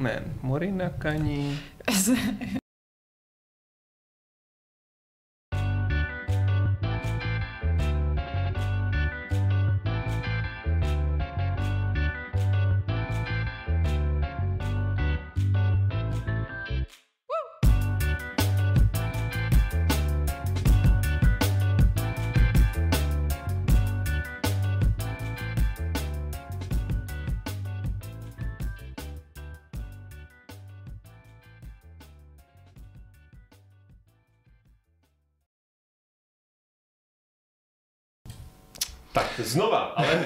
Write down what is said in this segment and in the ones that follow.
Ne, Mori na kani. Tak znova, ale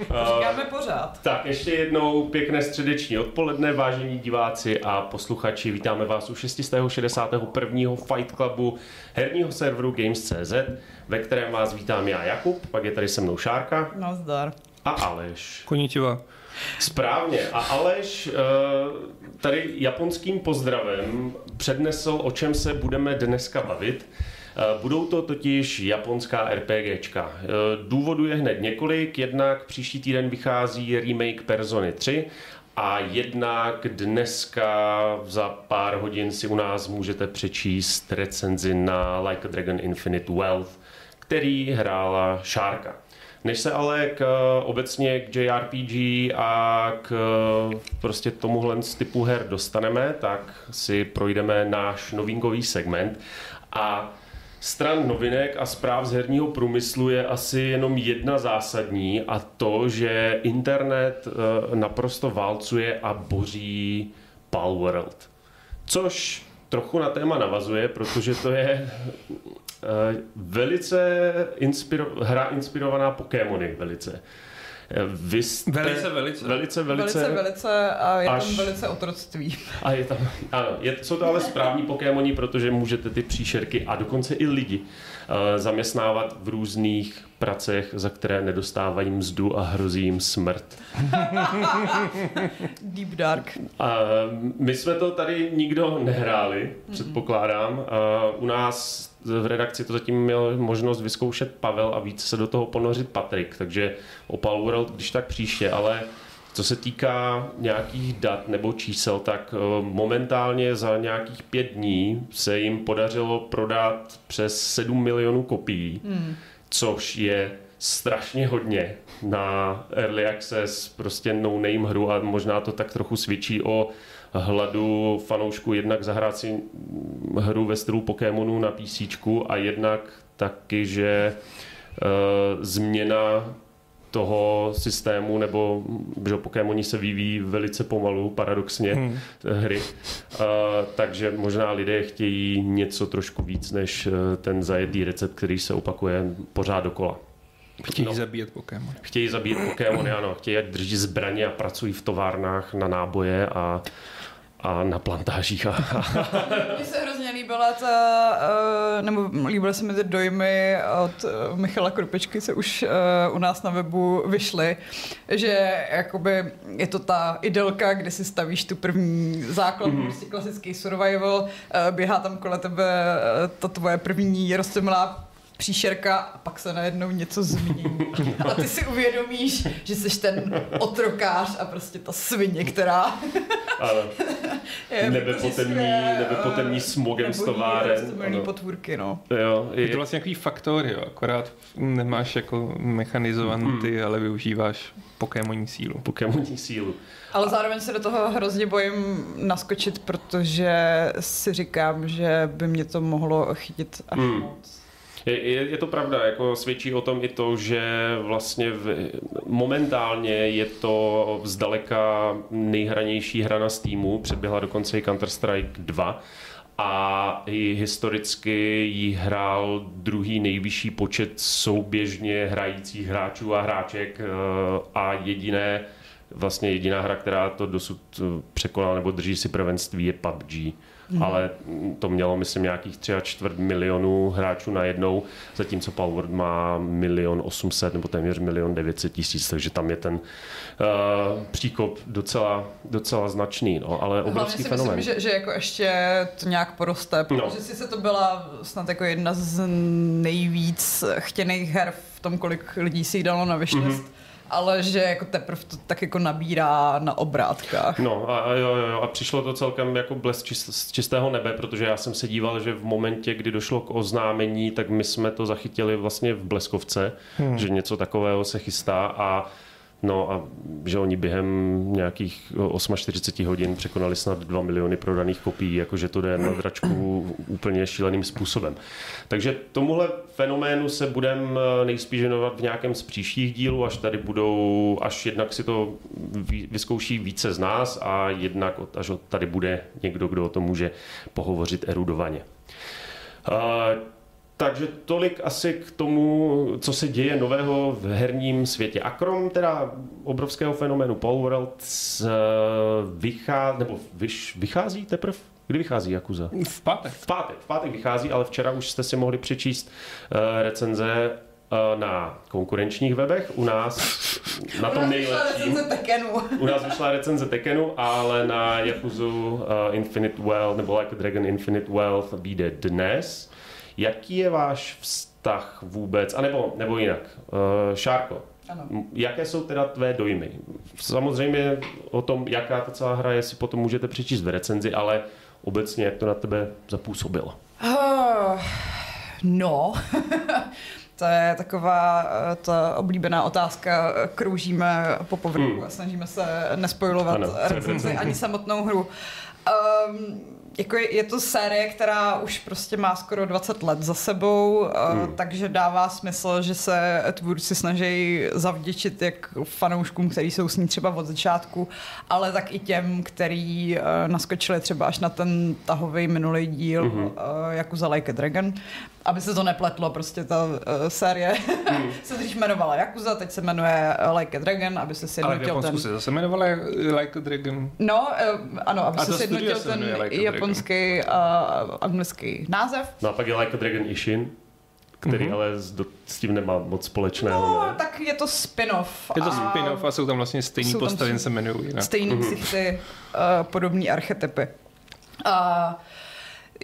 Říkáme pořád. Tak ještě jednou pěkné středeční odpoledne, vážení diváci a posluchači. Vítáme vás u 661. Fight Clubu herního serveru Games.cz, ve kterém vás vítám já Jakub, pak je tady se mnou Šárka Nazdar. a Aleš. Koničiva. Správně. A Aleš eh, tady japonským pozdravem přednesl, o čem se budeme dneska bavit. Eh, Budou to totiž japonská RPGčka. Eh, Důvodů je hned několik, jednak příští týden vychází remake Persony 3 a jednak dneska za pár hodin si u nás můžete přečíst recenzi na Like a Dragon Infinite Wealth, který hrála Šárka. Než se ale k, eh, obecně k JRPG a k prostě tomuhle typu her dostaneme, tak si projdeme náš novinkový segment a Stran novinek a zpráv z herního průmyslu je asi jenom jedna zásadní a to, že internet eh, naprosto válcuje a boří Palworld. Což trochu na téma navazuje, protože to je eh, velice inspiro- hra inspirovaná Pokémony, velice. Eh, Vy jste, Velice, velice. Velice, velice. Velice, velice a je Až- tam velice otroctví. A je tam, ano, je, jsou to ale správní Pokémoni, protože můžete ty příšerky a dokonce i lidi uh, zaměstnávat v různých pracech, za které nedostávají mzdu a hrozí jim smrt. Deep Dark. A my jsme to tady nikdo nehráli, předpokládám. Uh, u nás v redakci to zatím měl možnost vyzkoušet Pavel a víc se do toho ponořit Patrik, takže o Palworld když tak příště, ale co se týká nějakých dat nebo čísel, tak eh, momentálně za nějakých pět dní se jim podařilo prodat přes 7 milionů kopií, Hmm. což je strašně hodně na Early Access, prostě no-name hru a možná to tak trochu svědčí o hladu fanoušku jednak zahrát si hru ve stylu Pokémonů na PC a jednak taky, že uh, změna toho systému, nebo že Pokémoni se vyvíjí velice pomalu, paradoxně, Hmm. hry. Uh, takže možná lidé chtějí něco trošku víc, než eh, ten zajetý recept, který se opakuje pořád dokola. Chtějí No. zabíjet Pokémon. Chtějí zabít Pokémony, ano. Chtějí, ať drží zbraně a pracují v továrnách na náboje a, a na plantážích. Mně se hrozně líbila ta, uh, nebo líbily se mi ty dojmy od uh, Michala Krupečky, se už uh, u nás na webu vyšly, že jakoby je to ta idylka, kde si stavíš tu první základ, mm-hmm. prostě klasický survival, běhá tam kolem tebe ta tvoje první roztomilá příšerka a pak se najednou něco změní. A ty si uvědomíš, že jsi ten otrokář a prostě ta svině, která ano. je Nebepotemní, své, nebepotemní smogem z továren. potvůrky, no. Jo, Je je, to vlastně nějaký faktor, jo, akorát nemáš jako mechanizovaný ty, ale využíváš Pokémoní sílu. Pokémoní sílu. Ale zároveň se do toho hrozně bojím naskočit, protože si říkám, že by mě to mohlo chytit až Hmm. moc. Je, je, to pravda, jako svědčí o tom i to, že vlastně v, momentálně je to zdaleka nejhranější hra na Steamu, předběhla dokonce i Counter-Strike 2 a i historicky ji hrál druhý nejvyšší počet souběžně hrajících hráčů a hráček eh, a jediné vlastně jediná hra, která to dosud eh, překonala nebo drží si prvenství je PUBG. Hmm. Ale to mělo, myslím, nějakých tři a čtvrt milionů hráčů najednou, zatímco Palworld má milion 800 nebo téměř milion 900 tisíc, takže tam je ten uh, příkop docela, docela značný, no, ale Hlavně obrovský si fenomén. myslím, že, že jako ještě to nějak poroste, protože No. no. si se to byla snad jako jedna z nejvíc chtěných her v tom, kolik lidí si ji dalo na. Mhm. Mm-hmm. Ale že jako teprve to tak jako nabírá na obrátkách. No a, a jo, jo, jo, a přišlo to celkem jako blesk čist, z čistého nebe, protože já jsem se díval, že v momentě, kdy došlo k oznámení, tak my jsme to zachytili vlastně v Bleskovce, hmm. že něco takového se chystá a No a že oni během nějakých 48 hodin překonali snad 2 miliony prodaných kopií, jakože to jde na dračku úplně šíleným způsobem. Takže tomuhle fenoménu se budeme nejspíš věnovat v nějakém z příštích dílů, až tady budou, až jednak si to vyzkouší více z nás a jednak až tady bude někdo, kdo o tom může pohovořit erudovaně. Takže tolik asi k tomu, co se děje nového v herním světě. A krom teda obrovského fenoménu World vychází, nebo vyš, vychází teprve? Kdy vychází Yakuza? V pátek. V pátek, v pátek vychází, ale včera už jste si mohli přečíst uh, recenze uh, na konkurenčních webech. U nás na tom nejlepším. U nás vyšla recenze Tekenu, ale na Yakuzu uh, Infinite Wealth, nebo Like a Dragon Infinite Wealth vyjde dnes. Jaký je váš vztah vůbec, anebo nebo jinak, uh, Šárko, ano. Jaké jsou teda tvé dojmy? Samozřejmě o tom, jaká ta celá hra je, si potom můžete přečíst v recenzi, ale obecně, jak to na tebe zapůsobilo? Uh, no, to je taková eh, ta oblíbená otázka. Kroužíme po povrchu hmm. a snažíme se nespojovat recenzi ani samotnou hru. Um, jako je, je to série, která už prostě má skoro 20 let za sebou, hmm. takže dává smysl, že se tvůrci snaží zavděčit jak fanouškům, kteří jsou s ní třeba od začátku, ale tak i těm, který uh, naskočili třeba až na ten tahový minulý díl, hmm. uh, jako za Like a Dragon aby se to nepletlo, prostě ta uh, série hmm. se dřív jmenovala Yakuza, teď se jmenuje Like a Dragon, aby se sjednotil Ale v ten... se zase jmenovala Like a Dragon. No, uh, ano, aby a se sjednotil ten like japonský a uh, anglický název. No a pak je Like a Dragon Ishin, který mm-hmm. ale s, do, s tím nemá moc společného. No, ne? tak je to spin-off. Je to a spin-off a jsou tam vlastně stejný postavy, jen se jmenují jinak. Stejný mm-hmm. uh, podobný archetypy. Uh,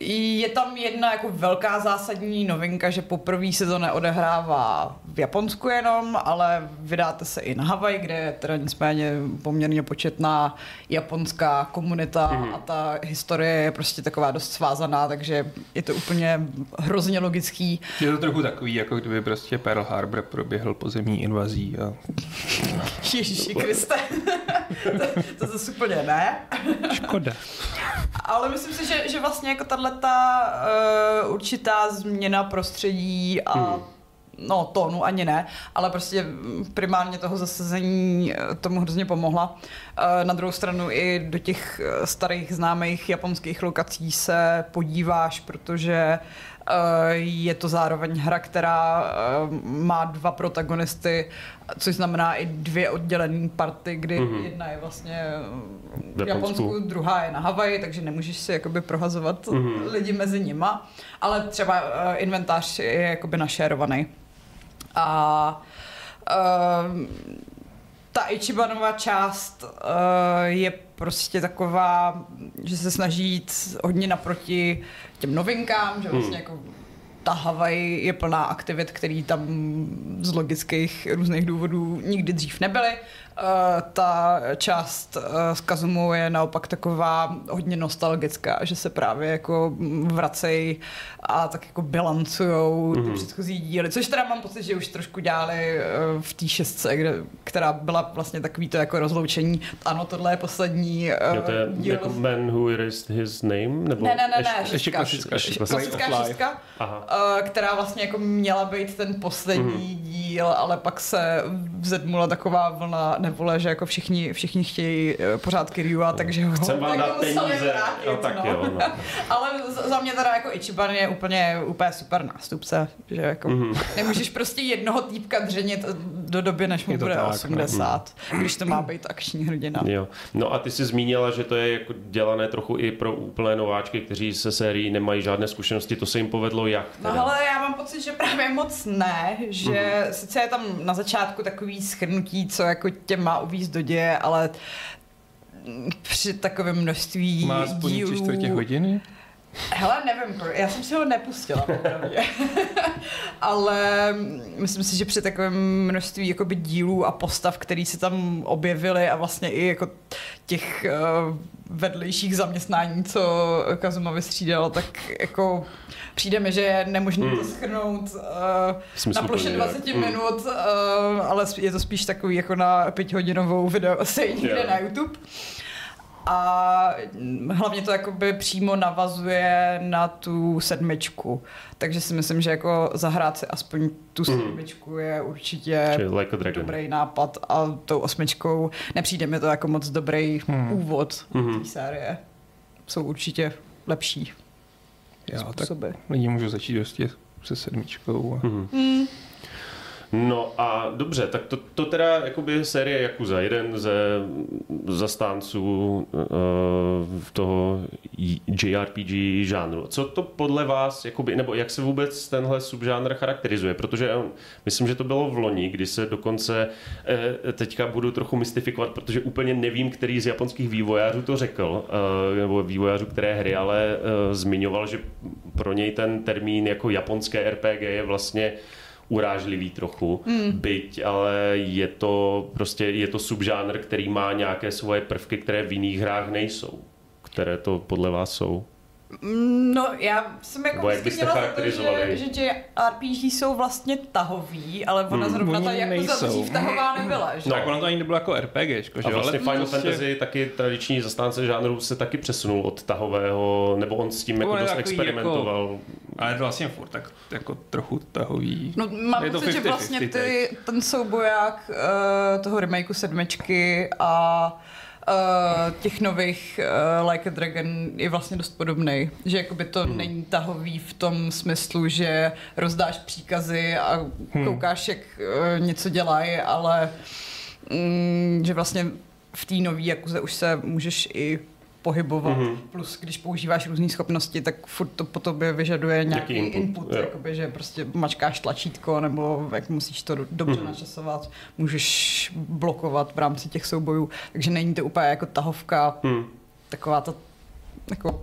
je tam jedna jako velká zásadní novinka, že poprvé se to neodehrává v Japonsku jenom, ale vydáte se i na Havaj, kde je teda nicméně poměrně početná japonská komunita mm. a ta historie je prostě taková dost svázaná, takže je to úplně hrozně logický. Je to trochu takový, jako kdyby prostě Pearl Harbor proběhl pozemní invazí. A... Ježíši Kriste. to, to zase úplně ne. Škoda. Ale myslím si, že, že vlastně jako tahle ta uh, určitá změna prostředí a hmm. no tónu ani ne, ale prostě primárně toho zasazení eh, tomu hrozně pomohla. Uh, na druhou stranu i do těch starých známých japonských lokací se podíváš, protože je to zároveň hra, která eh, má dva protagonisty, což znamená i dvě oddělené party, kdy mm-hmm. jedna je vlastně v Japonsku. Druhá je na Havaji, takže nemůžeš si jakoby prohazovat mm-hmm. lidi mezi nima, ale třeba inventář je jakoby našérovaný. A uh, ta Ichibanova část uh, je prostě taková, že se snaží jít hodně naproti těm novinkám, že vlastně hmm. jako ta Havaj je plná aktivit, které tam z logických různých důvodů nikdy dřív nebyly. Uh, ta část uh, s Kazumu je naopak taková hodně nostalgická, že se právě jako vracejí a tak jako bilancujou mm-hmm. ty mhm. předchozí díly, což teda mám pocit, že už trošku dělali uh, v té šestce, kde, která byla vlastně takový to jako rozloučení. Ano, tohle je poslední uh, jo, to je díl. jako Man Who Erased His Name? Nebo ne, ne, ne, ne, ještě klasická, ještě klasická, klasická šestka, uh, která vlastně jako měla být ten poslední mm-hmm. díl, ale pak se vzedmula taková vlna nevole, že jako všichni, všichni chtějí eh, pořád Kiryua, takže ho Chcem vám dát peníze. Vrátit, no, tak no. Jo, no. Ale za mě teda jako Ichiban je úplně, úplně super nástupce, že jako mm-hmm. nemůžeš prostě jednoho týpka dřenit do doby, než mu bude tak, 80, no. když to má být akční hrdina. Jo. No a ty jsi zmínila, že to je jako dělané trochu i pro úplné nováčky, kteří se sérií nemají žádné zkušenosti, to se jim povedlo jak? Teda? No ale já mám pocit, že právě moc ne, že mm-hmm. sice je tam na začátku takový schrnutí, co jako tě má uvízt do děje, ale při takovém množství Má aspoň dílů... čtvrtě hodiny? Hele, nevím, já jsem si ho nepustila, ale myslím si, že při takovém množství jakoby, dílů a postav, který se tam objevily a vlastně i jako těch uh, vedlejších zaměstnání, co Kazuma vystřídal, tak jako přijde mi, že je nemožné Hmm. to schrnout uh, na ploše 20 hmm. minut, uh, ale je to spíš takový jako na pětihodinovou video se někde Jo. na YouTube. A hlavně to jakoby přímo navazuje na tu sedmičku. Takže si myslím, že jako zahrát si aspoň tu Mhm. sedmičku je určitě Like dobrý nápad a tou osmičkou nepřijde mi to jako moc dobrý Hmm. úvod Mhm. té série. Jsou určitě lepší Jo, tak způsoby. lidi můžou začít dosti se sedmičkou. A... Mhm. No a dobře, tak to, to teda jakoby série Yakuza, jeden ze zastánců uh, toho JRPG žánru. Co to podle vás, jakoby, nebo jak se vůbec tenhle subžánr charakterizuje? Protože myslím, že to bylo v loni, kdy se dokonce eh, teďka budu trochu mystifikovat, protože úplně nevím, který z japonských vývojářů to řekl, eh, nebo vývojářů které hry, ale eh, zmiňoval, že pro něj ten termín jako japonské RPG je vlastně urážlivý trochu, hmm. byť, ale je to prostě je to subžánr, který má nějaké svoje prvky, které v jiných hrách nejsou. Které to podle vás jsou? No, já jsem jako Nebo jak byste měla za to, charakterizovali? že, že ti RPG jsou vlastně tahový, ale ona Hmm. zrovna ta jako nejsou. dřív tahová nebyla, že? No. Tak ono to ani nebylo jako RPGčko, že A vlastně ale Final prostě- Fantasy taky tradiční zastánce žánru se taky přesunul od tahového, nebo on s tím jako dost takový experimentival. Ale je to vlastně furt tak jako trochu tahový. No, mám Je to pocit, že 50-50 vlastně teď. ty, ten souboják uh, toho remakeu sedmičky a uh, těch nových uh, Like a Dragon je vlastně dost podobný. Že jakoby to hmm. není tahový v tom smyslu, že rozdáš příkazy a Hmm. koukáš, jak uh, něco dělají, ale mm, že vlastně v té nový Jakuze už se můžeš i pohybovat. Mhm. Mm-hmm. Plus, když používáš různé schopnosti, tak furt to po tobě vyžaduje nějaký input, input, input jo. jakoby, že prostě mačkáš tlačítko nebo jak musíš to do- dobře Mhm. načasovat, můžeš blokovat v rámci těch soubojů, takže není to úplně jako tahovka, Hmm. taková ta jako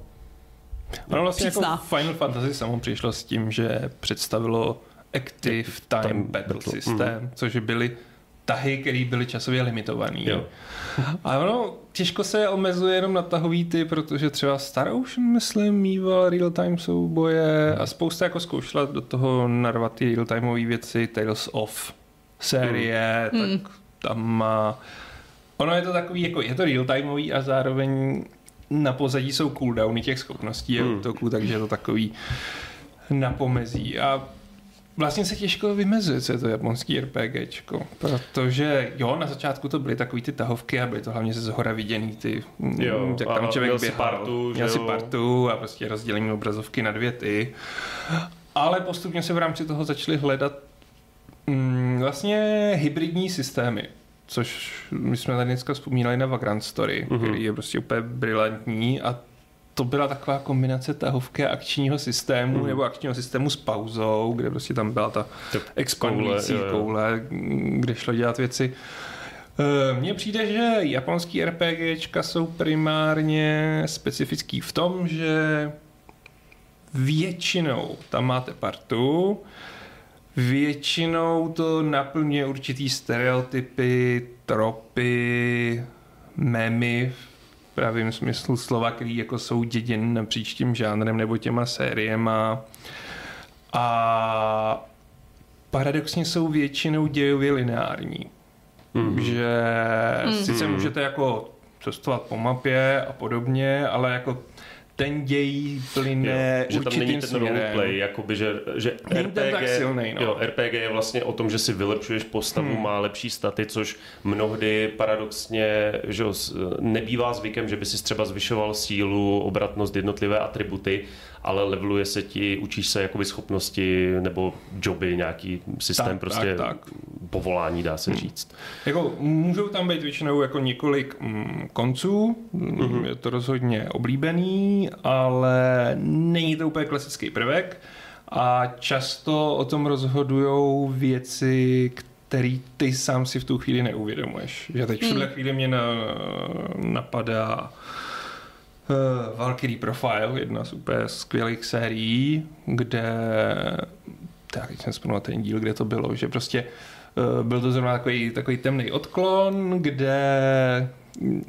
Ono vlastně jako. Final Fantasy samo přišlo s tím, že představilo Active Time, Time Battle, Battle, System, což byly tahy, které byly časově limitované. A ono těžko se omezuje jenom na tahový ty, protože třeba Star Ocean, myslím, mýval real-time souboje a spousta jako zkoušela do toho narvat ty real-timeové věci, Tales of série, Hmm. tak tam má... Ono je to takový, jako je to real-timeový a zároveň na pozadí jsou cooldowny těch schopností a Hmm. útoků, takže je to takový na pomezí. A vlastně se těžko vymezuje, co je to japonský RPGčko, protože jo, na začátku to byly takový ty tahovky a byly to hlavně ze zhora viděný ty, mm, Jo, jak tam člověk měl si běhal. partu, že měl si partu a prostě rozdělení obrazovky na dvě ty. Ale postupně se v rámci toho začaly hledat mm, vlastně hybridní systémy. Což my jsme tady dneska vzpomínali na Vagrant Story, Mhm. mm-hmm. který je prostě úplně brilantní a to byla taková kombinace tahovky a akčního systému, Mhm. nebo akčního systému s pauzou, kde prostě tam byla ta expandující koule, koule, kde šlo dělat věci. Eh, Mně přijde, že japonský RPGčka jsou primárně specifický v tom, že většinou tam máte partu, většinou to naplňuje určitý stereotypy, tropy, memy v pravém smyslu slova, který jako jsou děděn napříč tím žánrem nebo těma sériema. A paradoxně jsou většinou dějově lineární. Mhm. Že Mhm. sice můžete jako cestovat po mapě a podobně, ale jako ten děj plyne Jo, že tam není ten směrem. roleplay, jakoby, že, že Není RPG, tak silnej, no. jo, RPG je vlastně o tom, že si vylepšuješ postavu, Hmm. má lepší staty, což mnohdy paradoxně že nebývá zvykem, že by si třeba zvyšoval sílu, obratnost, jednotlivé atributy, ale leveluje se ti, učíš se jakoby schopnosti nebo joby, nějaký systém Tak, prostě tak, tak. povolání, dá se Hmm. říct. Jako, můžou tam být většinou jako několik mm, konců, Mhm. mm-hmm. je to rozhodně oblíbený, ale není to úplně klasický prvek a často o tom rozhodují věci, který ty sám si v tu chvíli neuvědomuješ. Že teď v tuhle chvíli mě na, napadá uh, Valkyrie Profile, jedna z úplně skvělých sérií, kde tak jsem vzpomněl ten díl, kde to bylo, že prostě uh, byl to zrovna takový, takový temný odklon, kde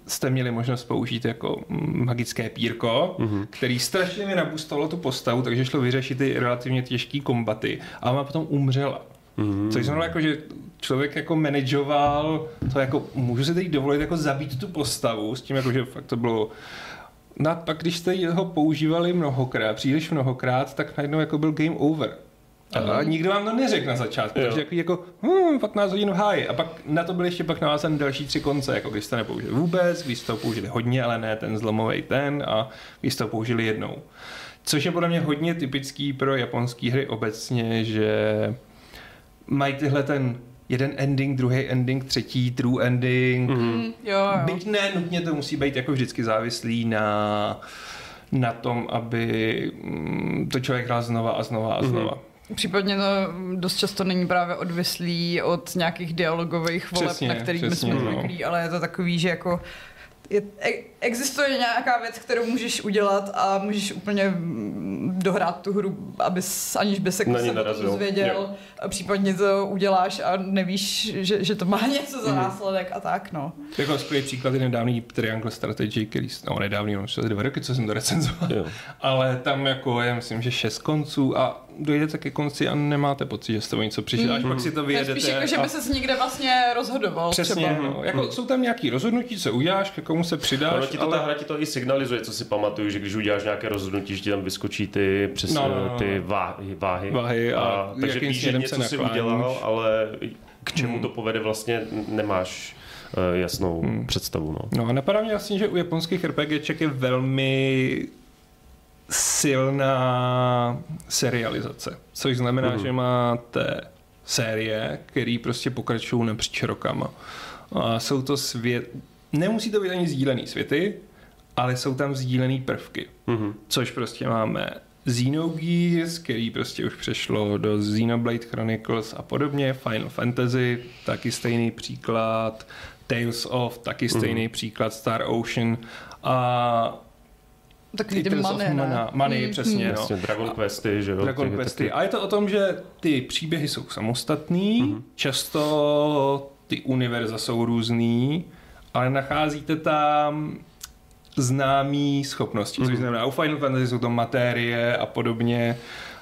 jste měli možnost použít jako magické pírko, mm-hmm. který strašně mi nabustalo tu postavu, takže šlo vyřešit ty relativně těžké kombaty a ona potom umřela. Mm-hmm. Což znamená, jako, že člověk jako manažoval to jako, můžu si teď dovolit jako zabít tu postavu s tím, jako, že fakt to bylo No a pak, když jste ho používali mnohokrát, příliš mnohokrát, tak najednou jako byl game over. A nikdo vám to neřekl na začátku, jo. takže jako, jako hmm, 15 hodin v háji. A pak na to byly ještě pak navázané další tři konce, jako když jste nepoužili vůbec, když jste to použili hodně, ale ne ten zlomový ten a když jste to použili jednou. Což je podle mě hodně typický pro japonské hry obecně, že mají tyhle ten jeden ending, druhý ending, třetí, true ending. Mm-hmm. Jo, jo. Byť ne, nutně to musí být jako vždycky závislý na, na tom, aby mm, to člověk hrál znova a znova a znova. Mm-hmm. Případně to dost často není právě odvislý od nějakých dialogových voleb, přesně, na kterých jsme no. zvyklí, ale je to takový, že jako je, e, existuje nějaká věc, kterou můžeš udělat a můžeš úplně dohrát tu hru, abys, aniž by se se dozvěděl. A případně to uděláš a nevíš, že, že to má něco za mm. následek a tak, no. Jako skvělý příklad je nedávný Triangle Strategy, který, no nedávný, no, dva roky, co jsem to recenzoval. Jo. Ale tam jako je, myslím, že šest konců a dojdete ke konci a nemáte pocit, že jste o něco přišli, mm. až pak si to vyjedete. Spíš jako, že by se někde vlastně rozhodoval. Přesně, třeba. no. jako, mm. jsou tam nějaký rozhodnutí, co uděláš, ke komu se přidáš. No, ti to, ale... ta hra ti to i signalizuje, co si pamatuju, že když uděláš nějaké rozhodnutí, že ti tam vyskočí ty, přes, no, no, no. ty váhy. váhy. váhy a, a takže víš, že něco si udělal, ale k čemu hmm. to povede vlastně nemáš uh, jasnou hmm. představu. No. no a napadá mě vlastně, že u japonských RPGček je velmi silná serializace, což znamená, mm. že máte série, které prostě pokračují napříč rokama. A jsou to svět... Nemusí to být ani sdílený světy, ale jsou tam sdílený prvky. Mm-hmm. Což prostě máme Xenogears, který prostě už přešlo do Xenoblade Chronicles a podobně, Final Fantasy, taky stejný příklad, Tales of, taky stejný mm-hmm. příklad, Star Ocean a Takový ty Money, mana, money mm, přesně, mm. no. Vlastně Dragon Questy, že jo? Dragon Questy. A je to o tom, že ty příběhy jsou samostatný, mm-hmm. často ty univerza jsou různý, ale nacházíte tam známý schopnosti, mm-hmm. což mhm. znamená u Final Fantasy jsou to materie a podobně.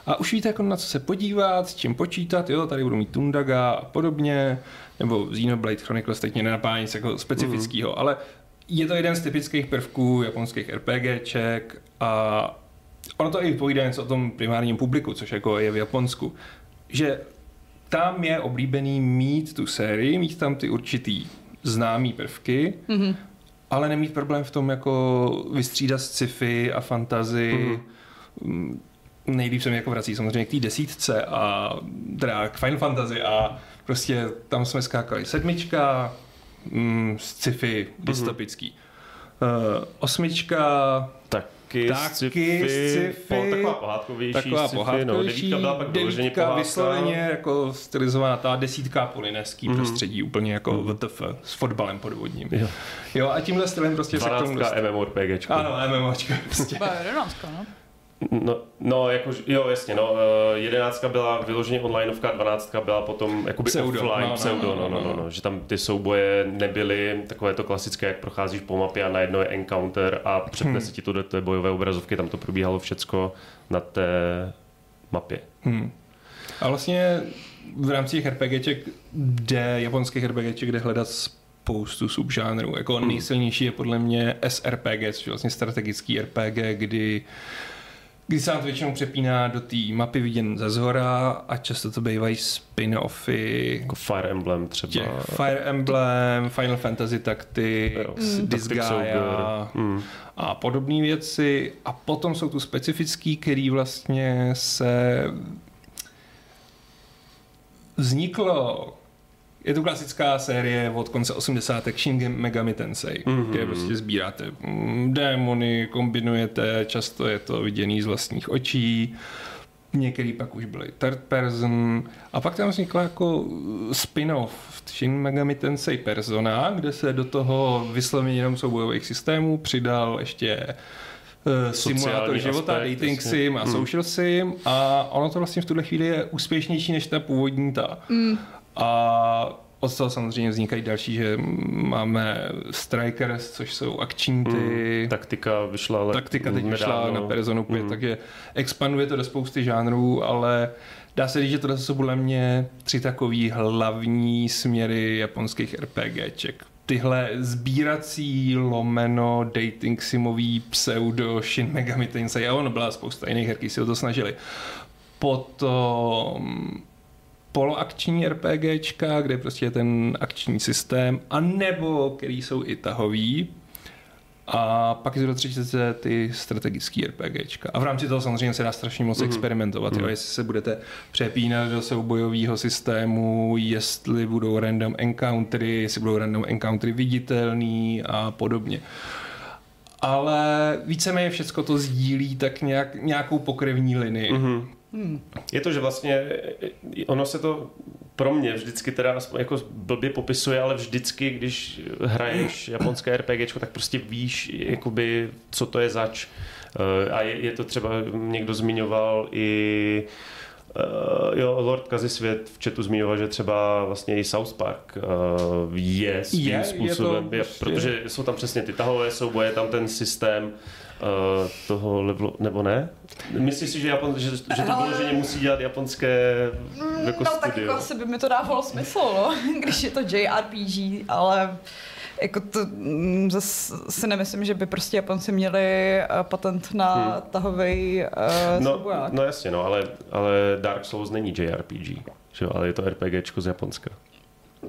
A už víte, jako na co se podívat, s čím počítat, jo, tady budu mít Tundaga a podobně, nebo Xenoblade Chronicles, teď mě nenapadá nic jako specifického, mm-hmm. ale je to jeden z typických prvků japonských RPGček a ono to i povídá něco o tom primárním publiku, což jako je v Japonsku, že tam je oblíbený mít tu sérii, mít tam ty určitý známý prvky, mm-hmm. ale nemít problém v tom jako vystřídat sci-fi a fantazy. Mm-hmm. Nejlíp se mi jako vrací samozřejmě k té desítce a teda k Final Fantasy a prostě tam jsme skákali sedmička, mm, sci-fi mhm. dystopický. Mm-hmm. Uh, osmička taky, taky sci-fi, sci-fi po, taková pohádkovější taková sci-fi, pohádkovější, no, devítka byla pak devítka vysloveně jako stylizovaná ta desítka polineský mm-hmm. prostředí, úplně jako mm-hmm. VTF s fotbalem podvodním. Jo. jo a tímhle stylem prostě se k tomu dostat. MMORPGčko. Ano, MMOčko. Prostě. No. No, no jako, jo, jasně, no, eh, jedenáctka byla vyloženě onlineovka, dvanáctka byla potom jakoby pseudo, offline, no, pseudo, no no, no, no, no, že tam ty souboje nebyly takové to klasické, jak procházíš po mapě a najednou je encounter a přepnese hmm. ti to do té bojové obrazovky, tam to probíhalo všecko na té mapě. Hmm. A vlastně v rámci těch RPGček, kde japonských RPGček, kde hledat spoustu subžánrů. Jako hmm. nejsilnější je podle mě SRPG, což je vlastně strategický RPG, kdy kdy se nám to většinou přepíná do té mapy viděn ze zhora a často to bývají spin-offy. Jako Fire Emblem třeba. Těch Fire Emblem, Final Fantasy Tactics, mm. Disgaea mm. a podobné věci. A potom jsou tu specifický, který vlastně se vzniklo je to klasická série od konce 80. Shin Megami Tensei, mm-hmm. kde prostě sbíráte mm, démony, kombinujete, často je to viděný z vlastních očí. některý pak už byly third person a pak tam vznikla jako spin-off Shin Megami Tensei Persona, kde se do toho vysloveně jenom soubojových systémů přidal ještě uh, simulátor života, aspekt, dating jasně. sim a hmm. social sim a ono to vlastně v tuhle chvíli je úspěšnější než ta původní ta. Mm. A od toho samozřejmě vznikají další, že máme Strikers, což jsou akční ty... Mm, taktika vyšla ale Taktika teď vyšla na Personu 5, mm. takže expanduje to do spousty žánrů, ale dá se říct, že tohle jsou podle mě tři takové hlavní směry japonských RPGček. Tyhle sbírací lomeno dating simový pseudo Shin Megami Tensei a ono byla spousta jiných her, si o to snažili. Potom poloakční RPGčka, kde prostě je ten akční systém, a nebo který jsou i tahový, a pak jsou do třetice ty strategické RPGčka. A v rámci toho samozřejmě se dá strašně moc mm-hmm. experimentovat. Mm-hmm. Jo? Mhm. Jestli se budete přepínat do soubojového systému, jestli budou random encountery, jestli budou random encountery viditelný a podobně. Ale víceméně všechno to sdílí tak nějak, nějakou pokrevní linii. Mm-hmm. Hmm. Je to, že vlastně ono se to pro mě vždycky teda jako blbě popisuje, ale vždycky, když hraješ japonské RPG, tak prostě víš, jakoby, co to je zač. Eh, a je, je to třeba, někdo zmiňoval i Uh, jo, Lord Kazisvět v chatu zmiňoval, že třeba vlastně i South Park uh, je svým je, způsobem, je to, je, protože jsou tam přesně ty tahové souboje, tam ten systém uh, toho levelu, nebo ne? Myslíš si, že, Japon, že, že to vyloženě musí dělat japonské mm, jako No studio? tak jako asi by mi to dávalo smysl, no, když je to JRPG, ale jako to mm, zase si nemyslím, že by prostě Japonci měli uh, patent na hmm. tahový uh, no, no jasně, no, ale, ale Dark Souls není JRPG, že jo, ale je to RPGčko z Japonska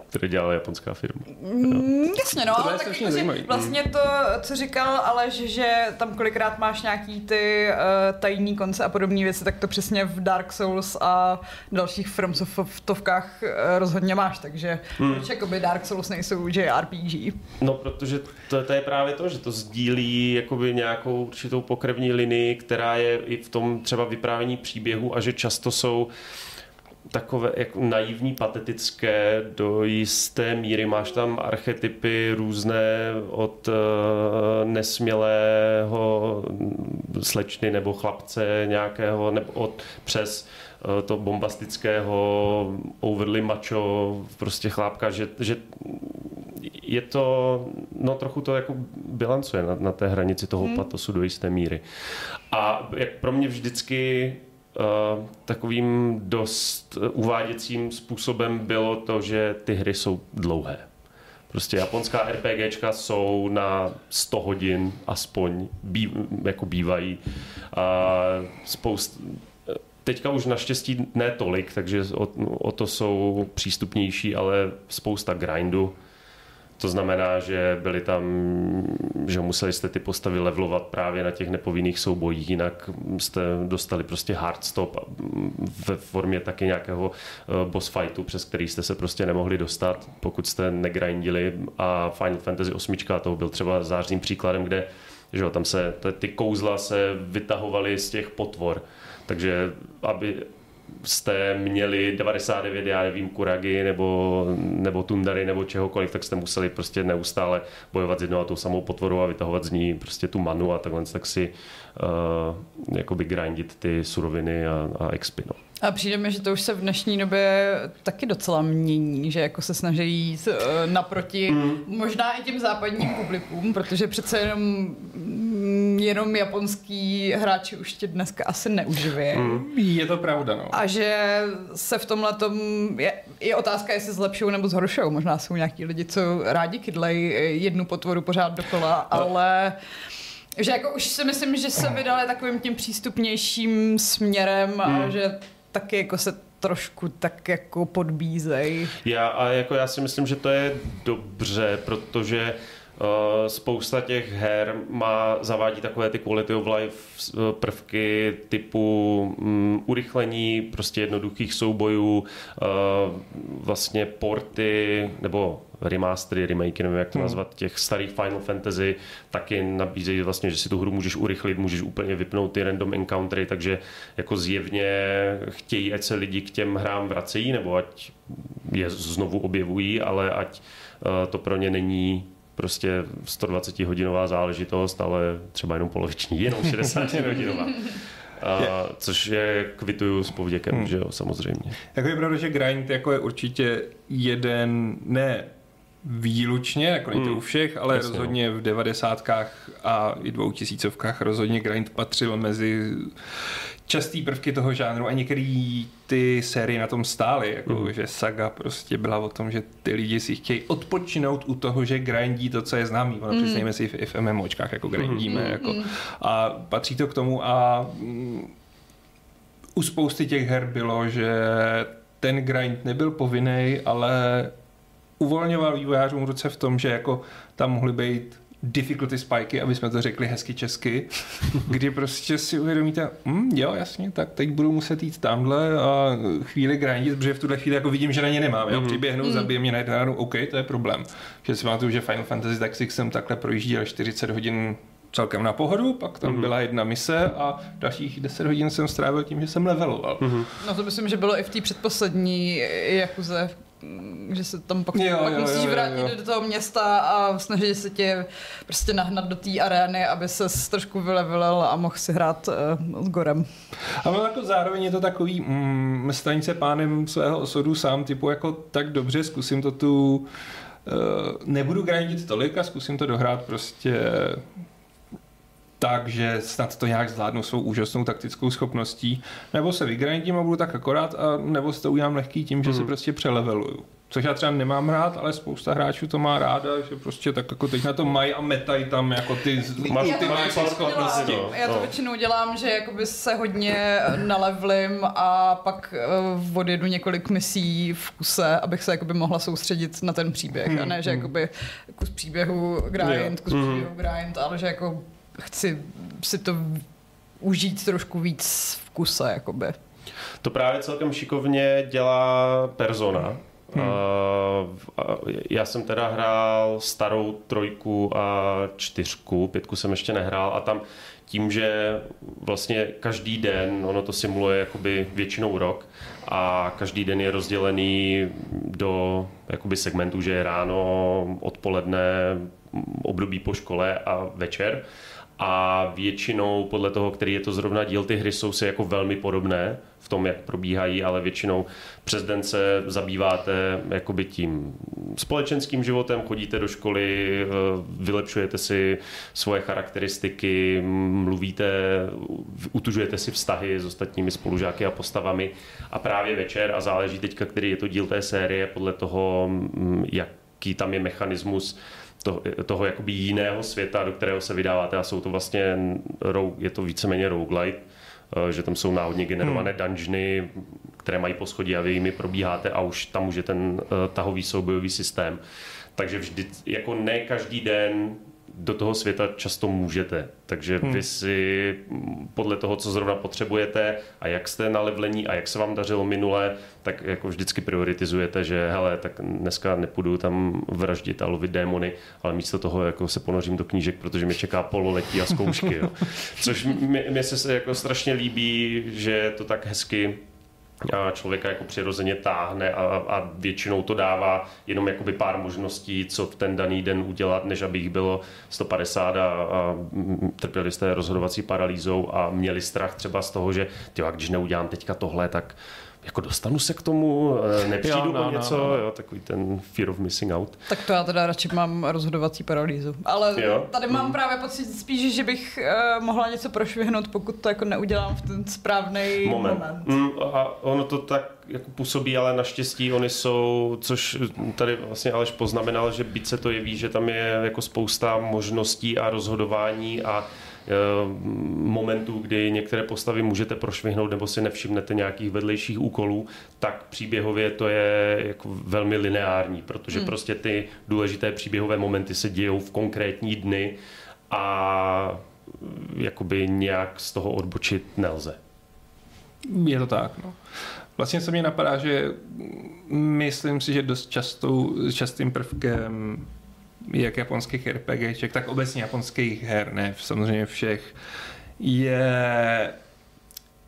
které dělala japonská firma. Mm, jasně, no, ale tak jako, vlastně to, co říkal ale že, tam kolikrát máš nějaký ty uh, tajní konce a podobné věci, tak to přesně v Dark Souls a dalších FromSoftovkách uh, rozhodně máš, takže hmm. proč jakoby Dark Souls nejsou JRPG? No, protože to, to je právě to, že to sdílí jakoby nějakou určitou pokrevní linii, která je i v tom třeba vyprávění příběhu a že často jsou takové jako naivní, patetické do jisté míry. Máš tam archetypy různé od uh, nesmělého slečny nebo chlapce nějakého, nebo od, přes uh, to bombastického overly macho prostě chlápka, že, že je to, no trochu to jako bilancuje na, na té hranici toho hmm. patosu do jisté míry. A jak pro mě vždycky takovým dost uváděcím způsobem bylo to, že ty hry jsou dlouhé. Prostě japonská RPGčka jsou na 100 hodin aspoň, bí, jako bývají. A spoust, teďka už naštěstí ne tolik, takže o, o to jsou přístupnější, ale spousta grindu to znamená, že byli tam, že museli jste ty postavy levelovat právě na těch nepovinných soubojích, jinak jste dostali prostě hard stop ve formě taky nějakého eh, boss fightu, přes který jste se prostě nemohli dostat, pokud jste negrindili. A Final Fantasy 8 toho byl třeba zářným příkladem, kde že jo, tam se ty kouzla se vytahovaly z těch potvor, takže aby jste měli 99, já nevím, kuragi nebo, nebo tundary nebo čehokoliv, tak jste museli prostě neustále bojovat s jednou a tou samou potvorou a vytahovat z ní prostě tu manu a takhle tak si uh, jakoby grindit ty suroviny a, a expy. No. A přijde mi, že to už se v dnešní době taky docela mění, že jako se snaží jít uh, naproti mm. možná i těm západním publikům, protože přece jenom mm, jenom japonský hráči už tě dneska asi neuživí. Mm. Je to pravda, no. A že se v tomhle tom je, je otázka, jestli zlepšou nebo zhoršou. Možná jsou nějaký lidi, co rádi kydlej jednu potvoru pořád dokola, ale že jako už si myslím, že se vydali takovým tím přístupnějším směrem a mm. že taky jako se trošku tak jako podbízej. Já, a jako já si myslím, že to je dobře, protože Uh, spousta těch her má, zavádí takové ty quality of life uh, prvky typu um, urychlení prostě jednoduchých soubojů, uh, vlastně porty nebo remastery, remake, nevím jak to Hmm. nazvat, těch starých Final Fantasy taky nabízejí vlastně, že si tu hru můžeš urychlit, můžeš úplně vypnout ty random encountery, takže jako zjevně chtějí, ať se lidi k těm hrám vracejí, nebo ať je znovu objevují, ale ať eh, to pro ně není prostě 120 hodinová záležitost, ale třeba jenom poloviční, jenom 60 hodinová. A, což je kvituju s povděkem, Hmm. že jo, samozřejmě. Jako je pravda, že grind jako je určitě jeden, ne výlučně, jako není to Hmm. u všech, ale Jasně, rozhodně v devadesátkách a i dvoutisícovkách rozhodně grind patřil mezi častý prvky toho žánru a některé ty série na tom stály, jako Mhm. že saga prostě byla o tom, že ty lidi si chtějí odpočinout u toho, že grindí to, co je známý. Ono Mhm. přiznejme si i v MMOčkách jako grindíme. Mhm. Jako, a patří to k tomu a mm, u spousty těch her bylo, že ten grind nebyl povinný, ale uvolňoval vývojářům ruce v tom, že jako tam mohly být difficulty spiky, aby jsme to řekli hezky česky, kdy prostě si uvědomíte, hm, jo, jasně, tak teď budu muset jít tamhle a chvíli grindit, protože v tuhle chvíli jako vidím, že na ně nemám. Jo, Mhm. přiběhnu, zabije mě na jednu, OK, to je problém. Že si pamatuju, že Final Fantasy Tactics jsem takhle projížděl 40 hodin celkem na pohodu, pak tam Mhm. byla jedna mise a dalších 10 hodin jsem strávil tím, že jsem leveloval. Mhm. No to myslím, že bylo i v té předposlední Jakuze, že se tam pak, Jo, pak jo, musíš jo, jo, vrátit jo. do toho města a snažit se tě prostě nahnat do té arény, aby se trošku vylevilil a mohl si hrát uh, s Gorem. Ale jako zároveň je to takový, mm, staň se pánem svého osudu sám, typu jako tak dobře, zkusím to tu, uh, nebudu grindit tolik a zkusím to dohrát prostě tak, že snad to nějak zvládnu svou úžasnou taktickou schopností, nebo se vygrindím a budu tak akorát, a nebo si to udělám lehký tím, že Mhm. se prostě přeleveluju. Což já třeba nemám rád, ale spousta hráčů to má ráda, že prostě tak jako teď na to mají a metají tam jako ty Máš- dělám. no. Já to No. většinou dělám, že jakoby se hodně nalevlim a pak uh, odjedu několik misí v kuse, abych se jakoby mohla soustředit na ten příběh. Hmm, A ne, že hmm. jakoby kus příběhu grind, kus Mhm. příběhu grind, ale že jako chci si to užít trošku víc v kuse, jakoby. To právě celkem šikovně dělá Persona. Hmm. Uh, já jsem teda hrál starou trojku a čtyřku, pětku jsem ještě nehrál a tam tím, že vlastně každý den, ono to simuluje jakoby většinou rok a každý den je rozdělený do jakoby segmentů, že je ráno, odpoledne, období po škole a večer a většinou podle toho, který je to zrovna díl, ty hry jsou si jako velmi podobné v tom, jak probíhají, ale většinou přes den se zabýváte jakoby tím společenským životem, chodíte do školy, eh, vylepšujete si svoje charakteristiky, mluvíte, utužujete si vztahy s ostatními spolužáky a postavami. A právě večer, a záleží teďka, který je to díl té série, podle toho, mm, jaký tam je mechanismus, toho, toho jakoby jiného světa, do kterého se vydáváte a jsou to vlastně, je to víceméně roguelite, eh, že tam jsou náhodně generované Hmm. dungeony, které mají poschodí a vy jimi probíháte a už tam už je ten eh, tahový soubojový systém. Takže vždy, jako ne každý den do toho světa často můžete. Takže Hmm. vy si mm, podle toho, co zrovna potřebujete a jak jste na levlení a jak se vám dařilo minule, tak jako vždycky prioritizujete, že hele, tak dneska nepůjdu tam vraždit a lovit démony, ale místo toho jako se ponořím do knížek, protože mě čeká pololetí a zkoušky. Jo. Což mi- mně se jako strašně líbí, že to tak hezky člověka jako přirozeně táhne a, a většinou to dává jenom jakoby pár možností, co v ten daný den udělat, než aby jich bylo 150 a, a trpěli jste rozhodovací paralýzou a měli strach třeba z toho, že tyjo, když neudělám teďka tohle, tak jako dostanu se k tomu, eh, nepřijdu Jo, no, o no, něco, no. jo, takový ten fear of missing out. Tak to já teda radši mám rozhodovací paralýzu. Ale Jo? tady mám právě pocit spíš, že bych uh, mohla něco prošvihnout, pokud to jako neudělám v ten správný moment. moment. Mm, a ono to tak jako působí, ale naštěstí oni jsou, což tady vlastně Aleš poznamenal, že byť se to jeví, že tam je jako spousta možností a rozhodování a e, momentů, kdy některé postavy můžete prošvihnout nebo si nevšimnete nějakých vedlejších úkolů, tak příběhově to je jako velmi lineární, protože Hmm. prostě ty důležité příběhové momenty se dějou v konkrétní dny a jakoby nějak z toho odbočit nelze. Je to tak, no. Vlastně se mě napadá, že myslím si, že dost častou, častým prvkem jak japonských RPGček, tak obecně japonských her, ne samozřejmě všech, je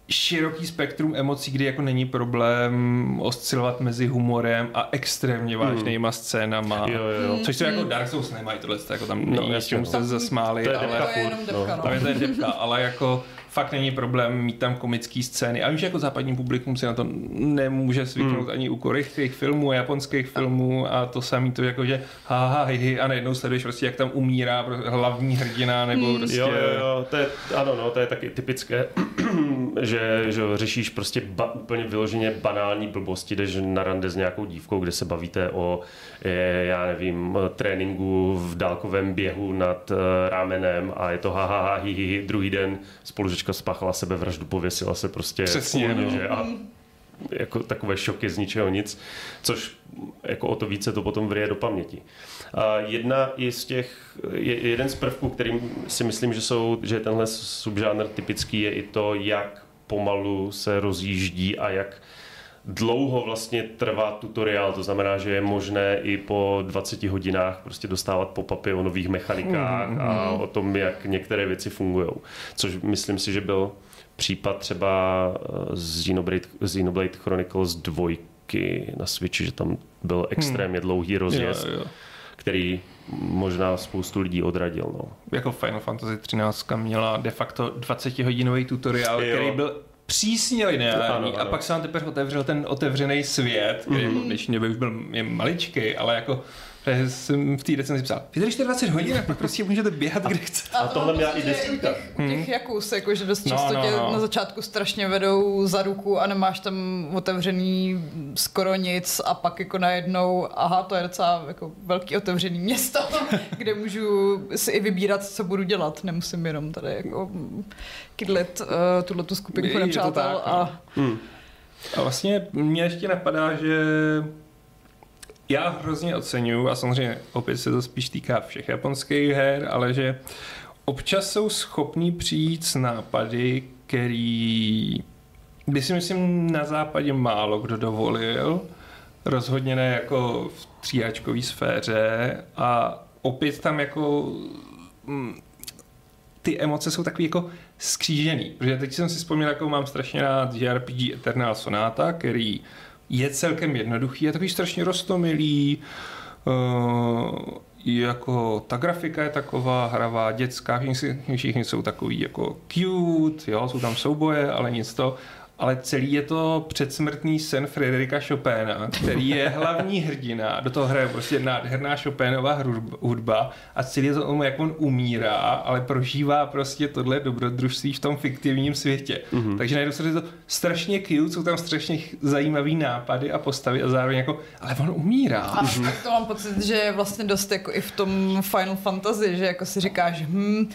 široký spektrum emocí, kdy jako není problém oscilovat mezi humorem a extrémně vážnýma hmm. scénama. Jo, jo, jo. Což to jako Dark Souls nemají tohle, to jako tam No, není, no, jasně, čemu no. se zasmáli, To je ale To depka, no. no. tam je to jen depka, ale jako fakt není problém mít tam komické scény. A vím, že jako západní publikum si na to nemůže zvyknout Hmm. ani u korejských filmů, japonských filmů a to samý to jako, že ha, ha, hi, hi, a najednou sleduješ prostě, jak tam umírá hlavní hrdina nebo prostě... Jo, jo, jo, to je, ano, no, to je taky typické, že, že řešíš prostě ba, úplně vyloženě banální blbosti, jdeš na rande s nějakou dívkou, kde se bavíte o, je, já nevím, tréninku v dálkovém běhu nad uh, rámenem a je to ha, ha, ha hi, hi, hi. druhý den spolužečka spáchala sebevraždu, pověsila se prostě Přesně, no. že a jako takové šoky z ničeho nic, což jako o to více to potom vrije do paměti. A jedna je z těch, je, jeden z prvků, kterým si myslím, že, jsou, že je tenhle subžánr typický, je i to, jak pomalu se rozjíždí a jak dlouho vlastně trvá tutoriál, to znamená, že je možné i po 20 hodinách prostě dostávat pop-upy o nových mechanikách a o tom, jak některé věci fungují. Což myslím si, že byl případ třeba eh, z Xenoblade, Xenoblade Chronicles 2 na Switchi, že tam byl extrémně dlouhý rozjezd, Jo, jo. který možná spoustu lidí odradil. No. Jako Final Fantasy 13 měla de facto 20 hodinový tutoriál, Jo. který byl přísně lineární a pak se vám teprve otevřel ten otevřený svět, který v dnešní době už byl je maličký, ale jako že jsem v té recenzi psal, vydržte 20 hodin a pak prostě můžete běhat, kde chcete. A tohle měla i desítka. U těch, u těch Jakus, jako, že dost No, často no, tě no. na začátku strašně vedou za ruku a nemáš tam otevřený skoro nic a pak jako najednou, aha, to je docela jako velký otevřený město, kde můžu si i vybírat, co budu dělat. Nemusím jenom tady jako kydlit uh, tuhle tu skupinku nepřátel tak, no. a A vlastně mě ještě napadá, že já hrozně oceňuju, a samozřejmě opět se to spíš týká všech japonských her, ale že občas jsou schopní přijít s nápady, který by si myslím na západě málo kdo dovolil, rozhodně ne jako v tříáčkové sféře a opět tam jako mm, ty emoce jsou takový jako skřížený, protože teď jsem si vzpomněl, jako mám strašně rád JRPG Eternal Sonata, který je celkem jednoduchý, je takový strašně rostomilý, uh, jako ta grafika je taková hravá, dětská, všichni, všichni jsou takový jako cute, jo, jsou tam souboje, ale nic to. Ale celý je to předsmrtný sen Frederika Chopina, který je hlavní hrdina. Do toho hraje prostě nádherná Chopinova hru- hudba a celý je to o tom, jak on umírá, ale prožívá prostě tohle dobrodružství v tom fiktivním světě. Mm-hmm. Takže najednou se to strašně cute, jsou tam strašně zajímavý nápady a postavy a zároveň jako, ale on umírá. A tak to mám pocit, že je vlastně dost jako i v tom Final Fantasy, že jako si říkáš, hm,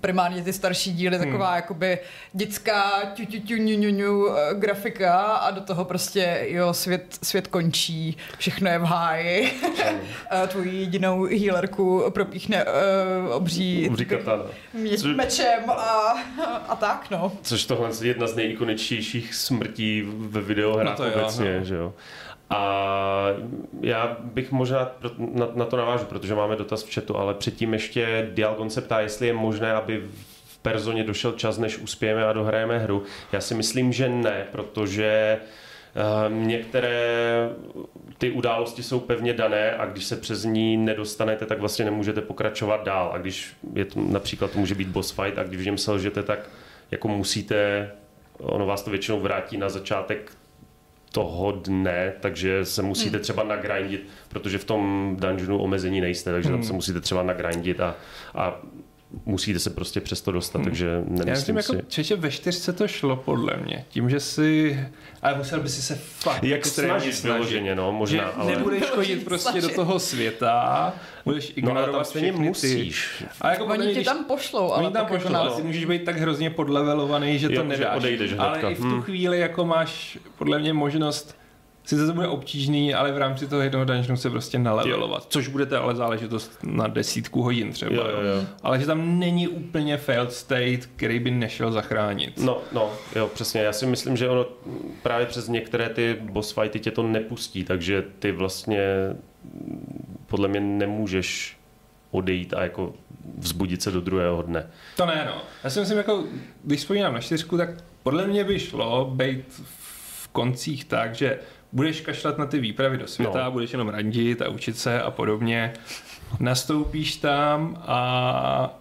primárně ty starší díly, taková jakoby dětská ťu, ťu, ťu, ňu, ňu, ňu, eh, grafika a do toho prostě, jo, svět, svět končí, všechno je v háji. A Tvoji jedinou healerku propíchne uh, obří, Obří katana. mě, Což- mečem a, a tak, no. Což tohle je jedna z nejikoničtějších smrtí ve videohrách No to jo, obecně, no. že jo. A já bych možná na, na to navážu, protože máme dotaz v chatu, ale předtím ještě Dialgon se ptá, jestli je možné, aby personě došel čas, než uspějeme a dohrajeme hru. Já si myslím, že ne, protože eh, některé ty události jsou pevně dané a když se přes ní nedostanete, tak vlastně nemůžete pokračovat dál. A když je to, například to může být boss fight a když v něm selžete, tak jako musíte, ono vás to většinou vrátí na začátek toho dne, takže se musíte Hmm. třeba nagrindit, protože v tom dungeonu omezení nejste, takže tam Hmm. se musíte třeba nagrindit a, a musíte se prostě přes to dostat, takže Já nemyslím myslím, jako si. čeště ve čtyřce to šlo podle mě. Tím, že si... Ale musel by si se fakt Jak extrémně snažit vyloženě, no, Že možná, ale... nebudeš chodit prostě do snažit. toho světa, budeš No ale ignorovat tam stejně všechny musíš. Ty. A jako Oni když- tam pošlou, ale Oni tam jako pošlou, ale ty můžeš být tak hrozně podlevelovaný, že to Jo, že nedáš. odejdeš ale hnedka. i v tu Hmm. chvíli jako máš podle mě možnost Sice to bude obtížný, ale v rámci toho jednoho dungeonu se prostě nalevelovat, což budete ale záležitost na desítku hodin třeba. Jo, jo, jo. Ale že tam není úplně failed state, který by nešel zachránit. No, no, jo, přesně. Já si myslím, že ono právě přes některé ty boss fighty tě to nepustí, takže ty vlastně podle mě nemůžeš odejít a jako vzbudit se do druhého dne. To ne, no. Já si myslím, jako, když vzpomínám na čtyřku, tak podle mě by šlo být v koncích tak, že budeš kašlat na ty výpravy do světa, no. budeš jenom randit a učit se a podobně. Nastoupíš tam a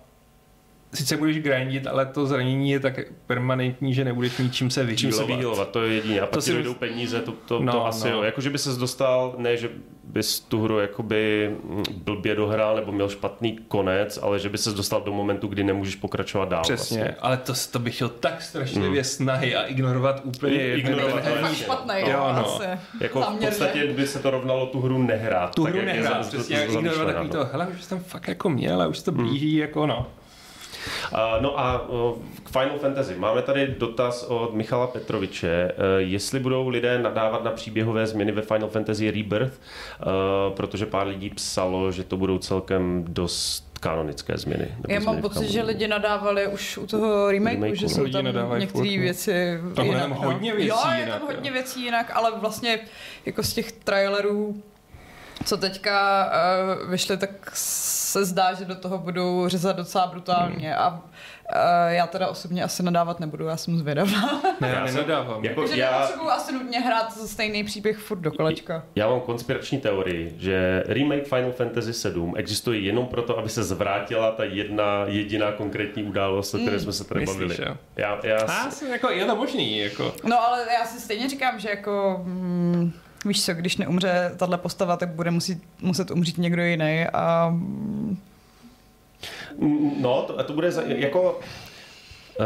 sice budeš grindit, ale to zranění je tak permanentní, že nebudeš mít čím se vyhýlovat. Čím se vyhýlovat, to je jediné. A pak to si dojdou peníze, to, to, no, to asi no. jo. Jako, že by ses dostal, ne, že bys tu hru jakoby blbě dohrál nebo měl špatný konec, ale že by ses dostal do momentu, kdy nemůžeš pokračovat dál. Přesně, vlastně. ale to, to bych chtěl tak strašlivě hmm. snahy a ignorovat úplně. Ignorovat to je špatný, jo, jo no. Asi. Jako v podstatě by se to rovnalo tu hru nehrát. Tu hru nehrát, přesně, ignorovat takový to, hele, už jsem fakt jako měl a už to hmm. blíží, hmm. jako no. No a k Final Fantasy. Máme tady dotaz od Michala Petroviče. Uh, jestli budou lidé nadávat na příběhové změny ve Final Fantasy Rebirth, protože pár lidí psalo, že to budou celkem dost kanonické změny. Já mám pocit, že lidi nadávali už u toho remakeu, remakeu že jsou tam některé no. věci tam jinak. Tam hodně věcí jo, je tam hodně věcí jinak, ale vlastně jako z těch trailerů co teďka uh, vyšly, tak se zdá, že do toho budou řezat docela brutálně hmm. a uh, já teda osobně asi nadávat nebudu, já jsem zvědavá. Ne, já nenadávám. Jako že já... nepotřebuji asi nutně hrát stejný příběh furt do kolečka. Já mám konspirační teorii, že remake Final Fantasy 7 existuje jenom proto, aby se zvrátila ta jedna jediná konkrétní událost, o které hmm. jsme se tady bavili. Já, já, já jsem jako, je to možný. Jako. No ale já si stejně říkám, že jako... Mm, víš co, když neumře tahle postava, tak bude muset, muset umřít někdo jiný a... No, to, to bude za, jako... Uh,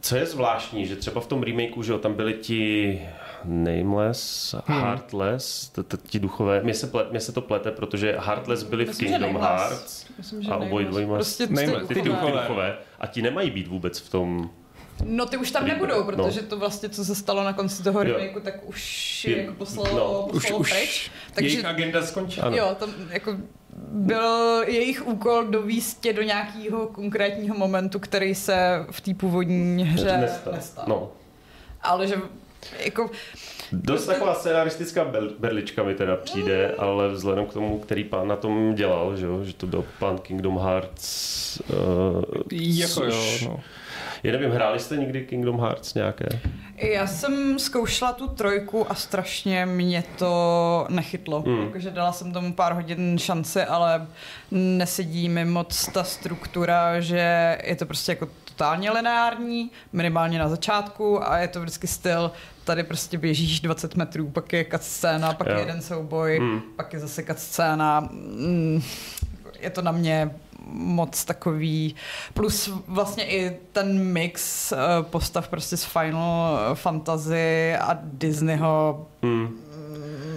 co je zvláštní, že třeba v tom remakeu, že jo, tam byli ti Nameless, hmm. Heartless, ti duchové, mě se, plet, mě se to plete, protože Heartless byli v Myslím, Kingdom Hearts Myslím, a obojí dvojí prostě ty, ty duchové. duchové a ti nemají být vůbec v tom No ty už tam nebudou, protože no. to vlastně, co se stalo na konci toho remakeu, tak už je, jako poslalo, no. poslalo už, pryč. Už takže, jejich agenda skončila. Jo, tam jako byl jejich úkol dovíst tě do nějakého konkrétního momentu, který se v té původní hře nestal. nestal. No. Ale že jako... Dost taková scenaristická berlička mi teda přijde, mm. ale vzhledem k tomu, který pán na tom dělal, že, že to byl pán Kingdom Hearts. Uh, jako což, jo, no já nevím, hráli jste někdy Kingdom Hearts nějaké? Já jsem zkoušela tu trojku a strašně mě to nechytlo. Hmm. Jakože dala jsem tomu pár hodin šance, ale nesedí mi moc ta struktura, že je to prostě jako totálně lineární, minimálně na začátku a je to vždycky styl, tady prostě běžíš 20 metrů, pak je scéna, pak jo. je jeden souboj, hmm. pak je zase scéna. Mm, je to na mě moc takový, plus vlastně i ten mix eh, postav prostě z Final Fantasy a Disneyho hmm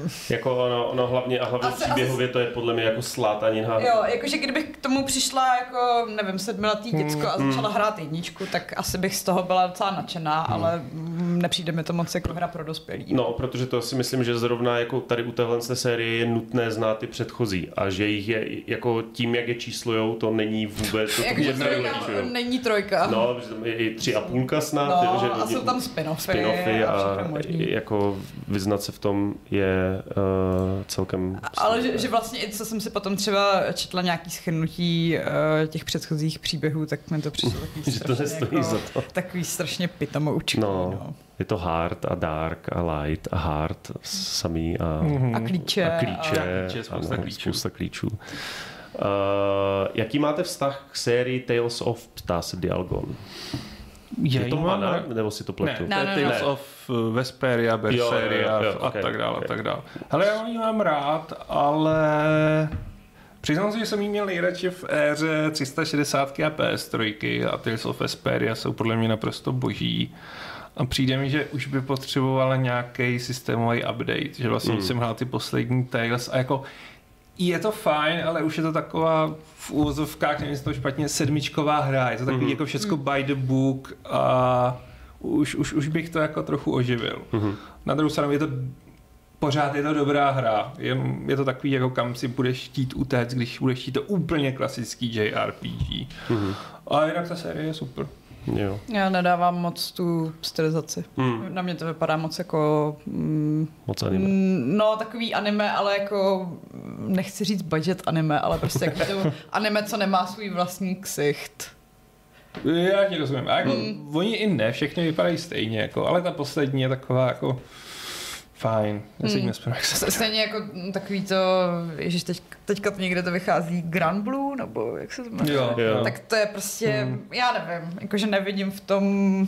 jako ono, ono hlavně a hlavně asi, příběhově asi... to je podle mě jako slátanina. Jo, jakože kdybych k tomu přišla jako, nevím, sedmiletý hmm, děcko a hmm. začala hrát jedničku, tak asi bych z toho byla docela nadšená, hmm. ale nepřijde mi to moc jako hra pro dospělí. No, protože to si myslím, že zrovna jako tady u téhle série je nutné znát ty předchozí a že jich je jako tím, jak je číslujou, to není vůbec to jako trojka, není trojka. No, je i tři a půlka snad. No, jo, že a jsou tam spin-offy. Spin-offy a, a jako vyznat se v tom je uh, celkem... Ale že, že vlastně i co jsem si potom třeba četla nějaký schrnutí uh, těch předchozích příběhů, tak mi to přišlo takový že to nestojí jako, za to. Takový strašně pitomoučký. No, no. Je to hard a dark a light a hard samý a, mm-hmm. a klíče. A klíče, a, klíče spousta, ano, klíčů. spousta klíčů. Uh, jaký máte vztah k sérii Tales of, ptá se Dialgon? Je, je to mana, nebo si to pletu? Ne, ne, ne, Tales ne. of eh, Vesperia, Berseria jo, jo, jo, a okay, tak dále, okay. tak dále. Hele, já ji mám rád, ale Přiznám si, že jsem jí měl nejradši v éře 360 a PS3 a Tales of Vesperia jsou podle mě naprosto boží. A přijde mi, že už by potřebovala nějaký systémový update, že vlastně mm. jsem hrál ty poslední Tales a jako je to fajn, ale už je to taková v úvozovkách, nevím, to špatně, sedmičková hra. Je to takový mm-hmm. jako všecko mm. by the book a už, už, už bych to jako trochu oživil. Mm-hmm. Na druhou stranu je to pořád je to dobrá hra. Je, je to takový, jako kam si budeš chtít utéct, když budeš chtít to úplně klasický JRPG. Mm-hmm. A jinak ta série je super. Jo. Já nedávám moc tu stylizaci. Hmm. Na mě to vypadá moc jako... Mm, Moc anime. mm, no, takový anime, ale jako... mm, Nechci říct budget anime, ale prostě jako to anime, co nemá svůj vlastní ksicht. Já ti rozumím. A jako, Mm. oni i ne, všechny vypadají stejně, jako, ale ta poslední je taková jako fajn. Já si Mm. mm. nespomínám, jak se S- Stejně jako mm, takový to, ježiš, teď, teďka to někde to vychází Grand Blue, nebo jak se to jmenuje? Jo, Jo. Tak to je prostě, Hmm. já nevím, jakože nevidím v tom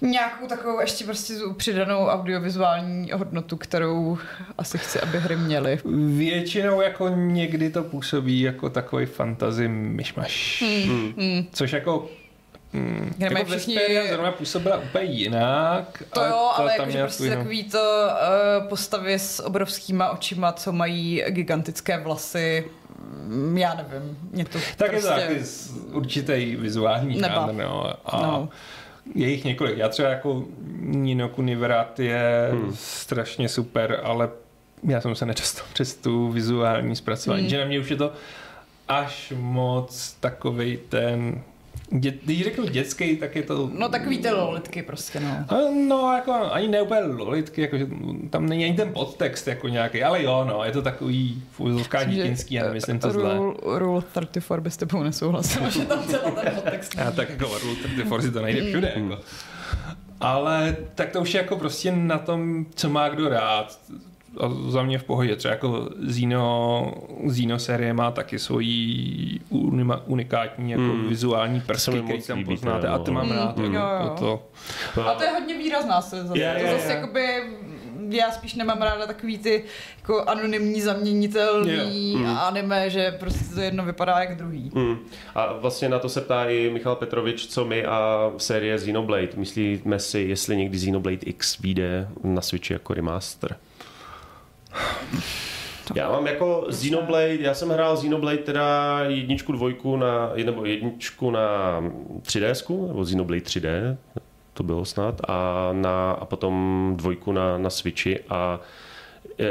nějakou takovou ještě prostě přidanou audiovizuální hodnotu, kterou asi chci, aby hry měly. Většinou jako někdy to působí jako takový fantasy myšmaš. Hmm. Hmm. Což jako Mm, Kde mají jako všichni- Vesperia zrovna působila úplně jinak. To jo, ale tam jakože měla prostě no. takový to uh, postavy s obrovskýma očima, co mají gigantické vlasy, mm, já nevím, mě to Tak prostě... je to taky z- určitý vizuální žánr, no. A No. je jich několik. Já třeba jako Nino Kuniverat je Hmm. hmm. strašně super, ale já jsem se nedostal přes tu vizuální zpracování, Hmm. hmm. že na mě už je to až moc takovej ten Dě, když řeknu dětský, tak je to... No takový ty lolitky prostě, no. No, jako ani ne úplně lolitky, jakože tam není ani ten podtext jako nějaký, ale jo, no, je to takový že, dětinský, já eh, nemyslím to zle. Rule, rule 34 by s tebou nesouhlasil, že tam celá ten podtext A tak jako Rule 34 to nejde všude, Mm. jako. Ale tak to už je jako prostě na tom, co má kdo rád. A za mě v pohodě. Třeba jako Zino, Zino série má taky svoji unikátní jako Hmm. vizuální se prvky, mi který tam líbí, poznáte. A no. ty mám Hmm, rád. jo, jako jo. To, A to je hodně výrazná stylizace. Je, to je, zase je. jakoby, já spíš nemám ráda takový ty jako anonymní, zaměnitelný Jo. Mm. anime, že prostě to jedno vypadá jak druhý. Hmm. A vlastně na to se ptá i Michal Petrovič, co my a série Xenoblade. Myslíme si, jestli někdy Xenoblade X vyjde na Switchi jako remaster? Já mám jako Xenoblade, já jsem hrál Xenoblade teda jedničku, dvojku na, nebo jedničku na 3DS, nebo Xenoblade 3D, to bylo snad, a, na, a potom dvojku na, na Switchi a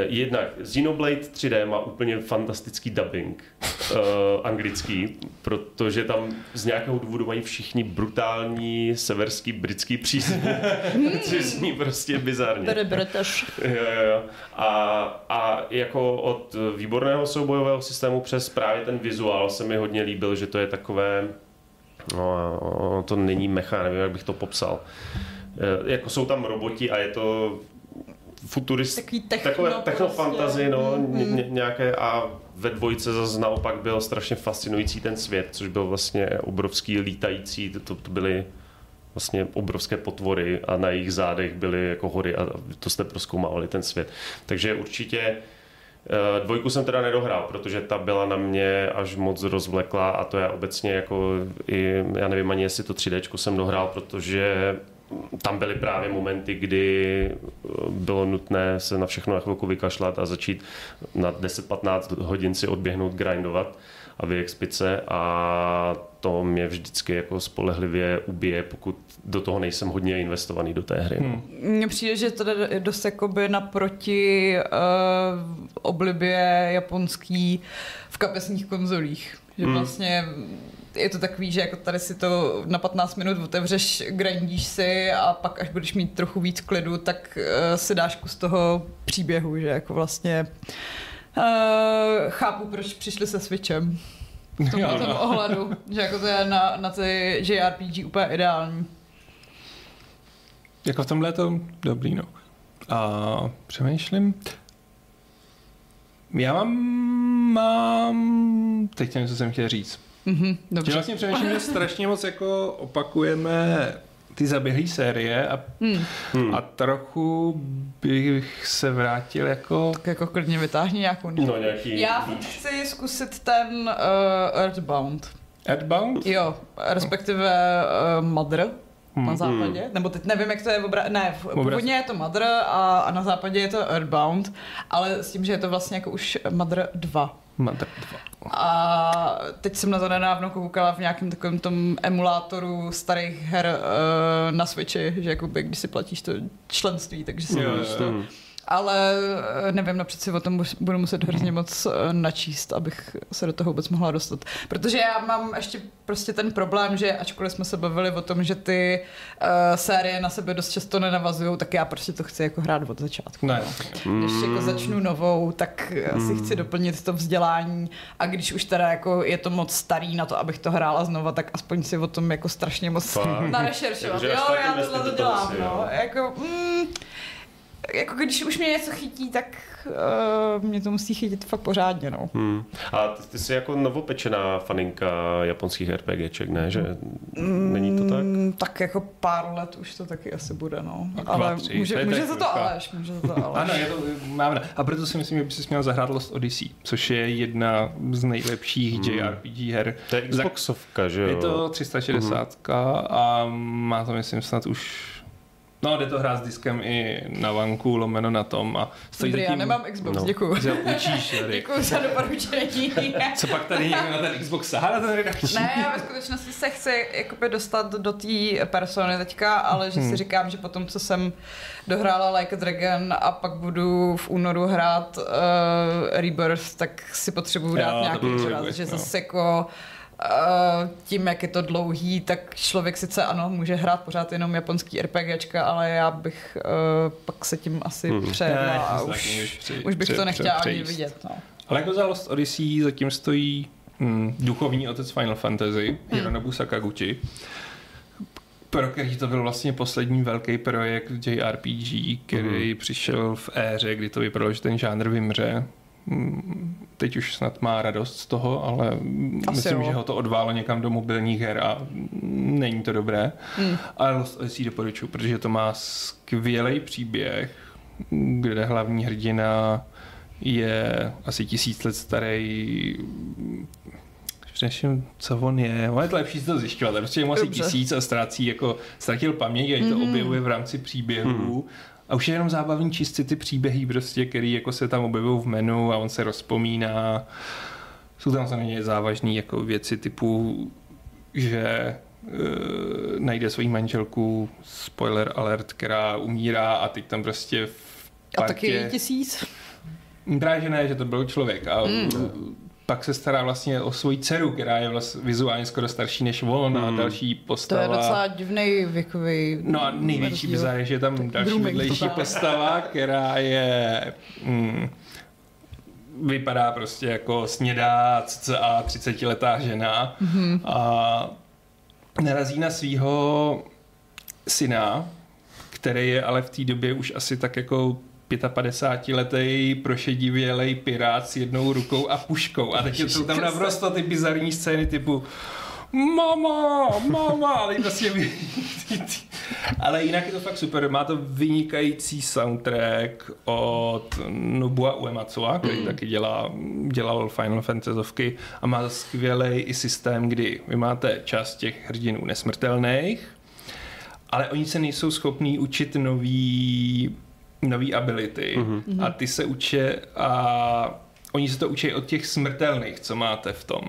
Jednak Xenoblade 3D má úplně fantastický dubbing uh, anglický, protože tam z nějakého důvodu mají všichni brutální severský britský přízvuk, což zní prostě bizarně. Tady British. Jo, jo, jo. A, a jako od výborného soubojového systému přes právě ten vizuál se mi hodně líbil, že to je takové, no, to není mecha, nevím, jak bych to popsal. E, Jako jsou tam roboti a je to futurist, Takový techno takové prostě. technofantazy, no, Mhm. ně, ně, nějaké a ve dvojce zase naopak byl strašně fascinující ten svět, což byl vlastně obrovský lítající, to, to, byly vlastně obrovské potvory a na jejich zádech byly jako hory a to jste proskoumávali ten svět. Takže určitě eh, Dvojku jsem teda nedohrál, protože ta byla na mě až moc rozvleklá a to je obecně jako i, já nevím ani jestli to 3D jsem dohrál, protože tam byly právě momenty, kdy eh, bylo nutné se na všechno na chvilku vykašlat a začít na 10-15 hodin si odběhnout, grindovat a vyexpit se a to mě vždycky jako spolehlivě ubije, pokud do toho nejsem hodně investovaný do té hry. No. Hmm. Mně přijde, že to je dost jakoby naproti uh, oblibě japonský v kapesních konzolích. Že Hmm. vlastně je to takový, že jako tady si to na 15 minut otevřeš, grindíš si a pak až budeš mít trochu víc klidu, tak uh, si dáš kus toho příběhu, že jako vlastně uh, chápu, proč přišli se Switchem. V tomhle Jo, tom no. ohledu, že jako to je na, na ty JRPG úplně ideální. Jako v tomhle je to dobrý, no. A přemýšlím. Já mám, mám, teď nevím, co jsem chtěl říct. Mhm, Že dobře. vlastně přemýšlím, že strašně moc jako opakujeme ty zaběhlé série a, Hmm. Hmm. a trochu bych se vrátil jako... Tak jako klidně vytáhni nějakou. No nějaký Já chci zkusit ten uh, Earthbound. Earthbound? Jo, respektive uh, Mother Hmm. na západě. Nebo teď nevím, jak to je v obra... Ne, v, původně je to Mother a, a na západě je to Earthbound, ale s tím, že je to vlastně jako už Mother 2. Mother 2. A teď jsem na to nedávno koukala v nějakém takovém tom emulátoru starých her uh, na Switchi, že jakoby, když si platíš to členství, takže si Jo, můžeš jo, to Hmm. Ale eh, nevím, no přeci o tom budu muset hrozně moc eh, načíst, abych se do toho vůbec mohla dostat. Protože já mám ještě prostě ten problém, že ačkoliv jsme se bavili o tom, že ty uh, série na sebe dost často nenavazují, tak já prostě to chci jako hrát od začátku. Ne. Když jako začnu novou, tak si chci doplnit to vzdělání a když už teda jako je to moc starý na to, abych to hrála znova, tak aspoň si o tom jako strašně moc narešeršovat. Jo, já tohle to dělám, jo. no. Jako, mm, jako když už mě něco chytí, tak uh, mě to musí chytit fakt pořádně, no. Hmm. A ty, ty jsi jako novopečená faninka japonských RPGček, ne? Že není to tak? Mm, tak jako pár let už to taky asi bude, no. Tak dva, Ale tři, to může, může za to. Aleš, může za to Aleš. Ano, je to, mám. A proto si myslím, že by si měl zahrát Lost Odyssey, což je jedna z nejlepších Hmm. JRPG her. To je Xboxovka, že jo? Je to 360 a má to, myslím, snad už No, jde to hrát s diskem i na vanku, lomeno na tom a stojí Dobrý, já zatím... nemám Xbox, no. děkuju. Že ho učíš tady. Děkuju za doporučení. Co pak tady někdo na ten Xbox sahá na ten redakční? Ne, já ve skutečnosti se chci jakoby dostat do té persony teďka, ale že si Hmm. říkám, že potom, co jsem dohrála Like a Dragon a pak budu v únoru hrát uh, Rebirth, tak si potřebuju dát Jo, nějaký čas, že no. zase jako tím, jak je to dlouhý, tak člověk sice ano, může hrát pořád jenom japonský RPGčka, ale já bych uh, pak se tím asi Hmm. hmm. přejela Ne, a už, při- už bych pře- to nechtěla ani vidět. No. Ale jako za Lost Odyssey zatím stojí hm, duchovní otec Final Fantasy, Hironobu Sakaguchi, pro který to byl vlastně poslední velký projekt JRPG, který Mhm. přišel v éře, kdy to vypadalo, že ten žánr vymře. Hm, Teď už snad má radost z toho, ale Asi myslím, jo. že ho to odválo někam do mobilních her a není to dobré. Hmm. Ale Lost Odyssey doporučuji, protože to má skvělý příběh, kde hlavní hrdina je asi tisíc let starý Přeším, co on je. On je to lepší si to zjišťovat. Prostě je mu asi tisíc a ztrácí, jako ztratil paměť a mm. to Mhm. objevuje v rámci příběhů. A už je jenom zábavný číst si ty příběhy, prostě, který jako se tam objevují v menu a on se rozpomíná. Jsou tam samozřejmě závažné jako věci typu, že uh, najde svoji manželku, spoiler alert, která umírá a teď tam prostě v A partě... taky tisíc? Právě, že ne, že to byl člověk. A mm. Pak se stará vlastně o svoji dceru, která je vlastně vizuálně skoro starší než on a Mm. další To postava. je docela divný věkový No a největší bizar je, že je tam další vedlejší postava, která je... Mm, vypadá prostě jako snědá cca 30 letá žena Mhm. a narazí na svého syna, který je ale v té době už asi tak jako 55-letý prošedivělej pirát s jednou rukou a puškou. A teď jsou tam naprosto ty bizarní scény typu mama, mama, ale prostě ale jinak je to fakt super. Má to vynikající soundtrack od Nobua Uematsua, který mm. taky dělá, dělal Final Fantasy a má skvělý i systém, kdy vy máte část těch hrdinů nesmrtelných, ale oni se nejsou schopní učit nový, nový ability mm-hmm. a ty se učí a oni se to učí od těch smrtelných, co máte v tom.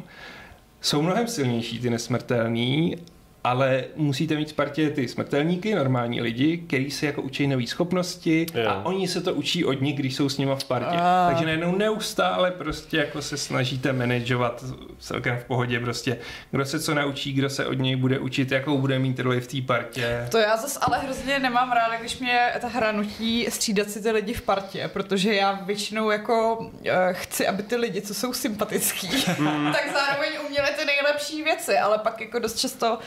Jsou mnohem silnější ty nesmrtelní, ale musíte mít v partě ty smrtelníky, normální lidi, kteří se jako učí nové schopnosti Jo. a oni se to učí od nich, když jsou s nima v partě. A. Takže najednou neustále prostě jako se snažíte manažovat celkem v pohodě prostě, kdo se co naučí, kdo se od něj bude učit, jakou bude mít roli v té partě. To já zase ale hrozně nemám ráda, když mě ta hra nutí střídat si ty lidi v partě, protože já většinou jako uh, chci, aby ty lidi, co jsou sympatický, tak zároveň uměli ty nejlepší věci, ale pak jako dost často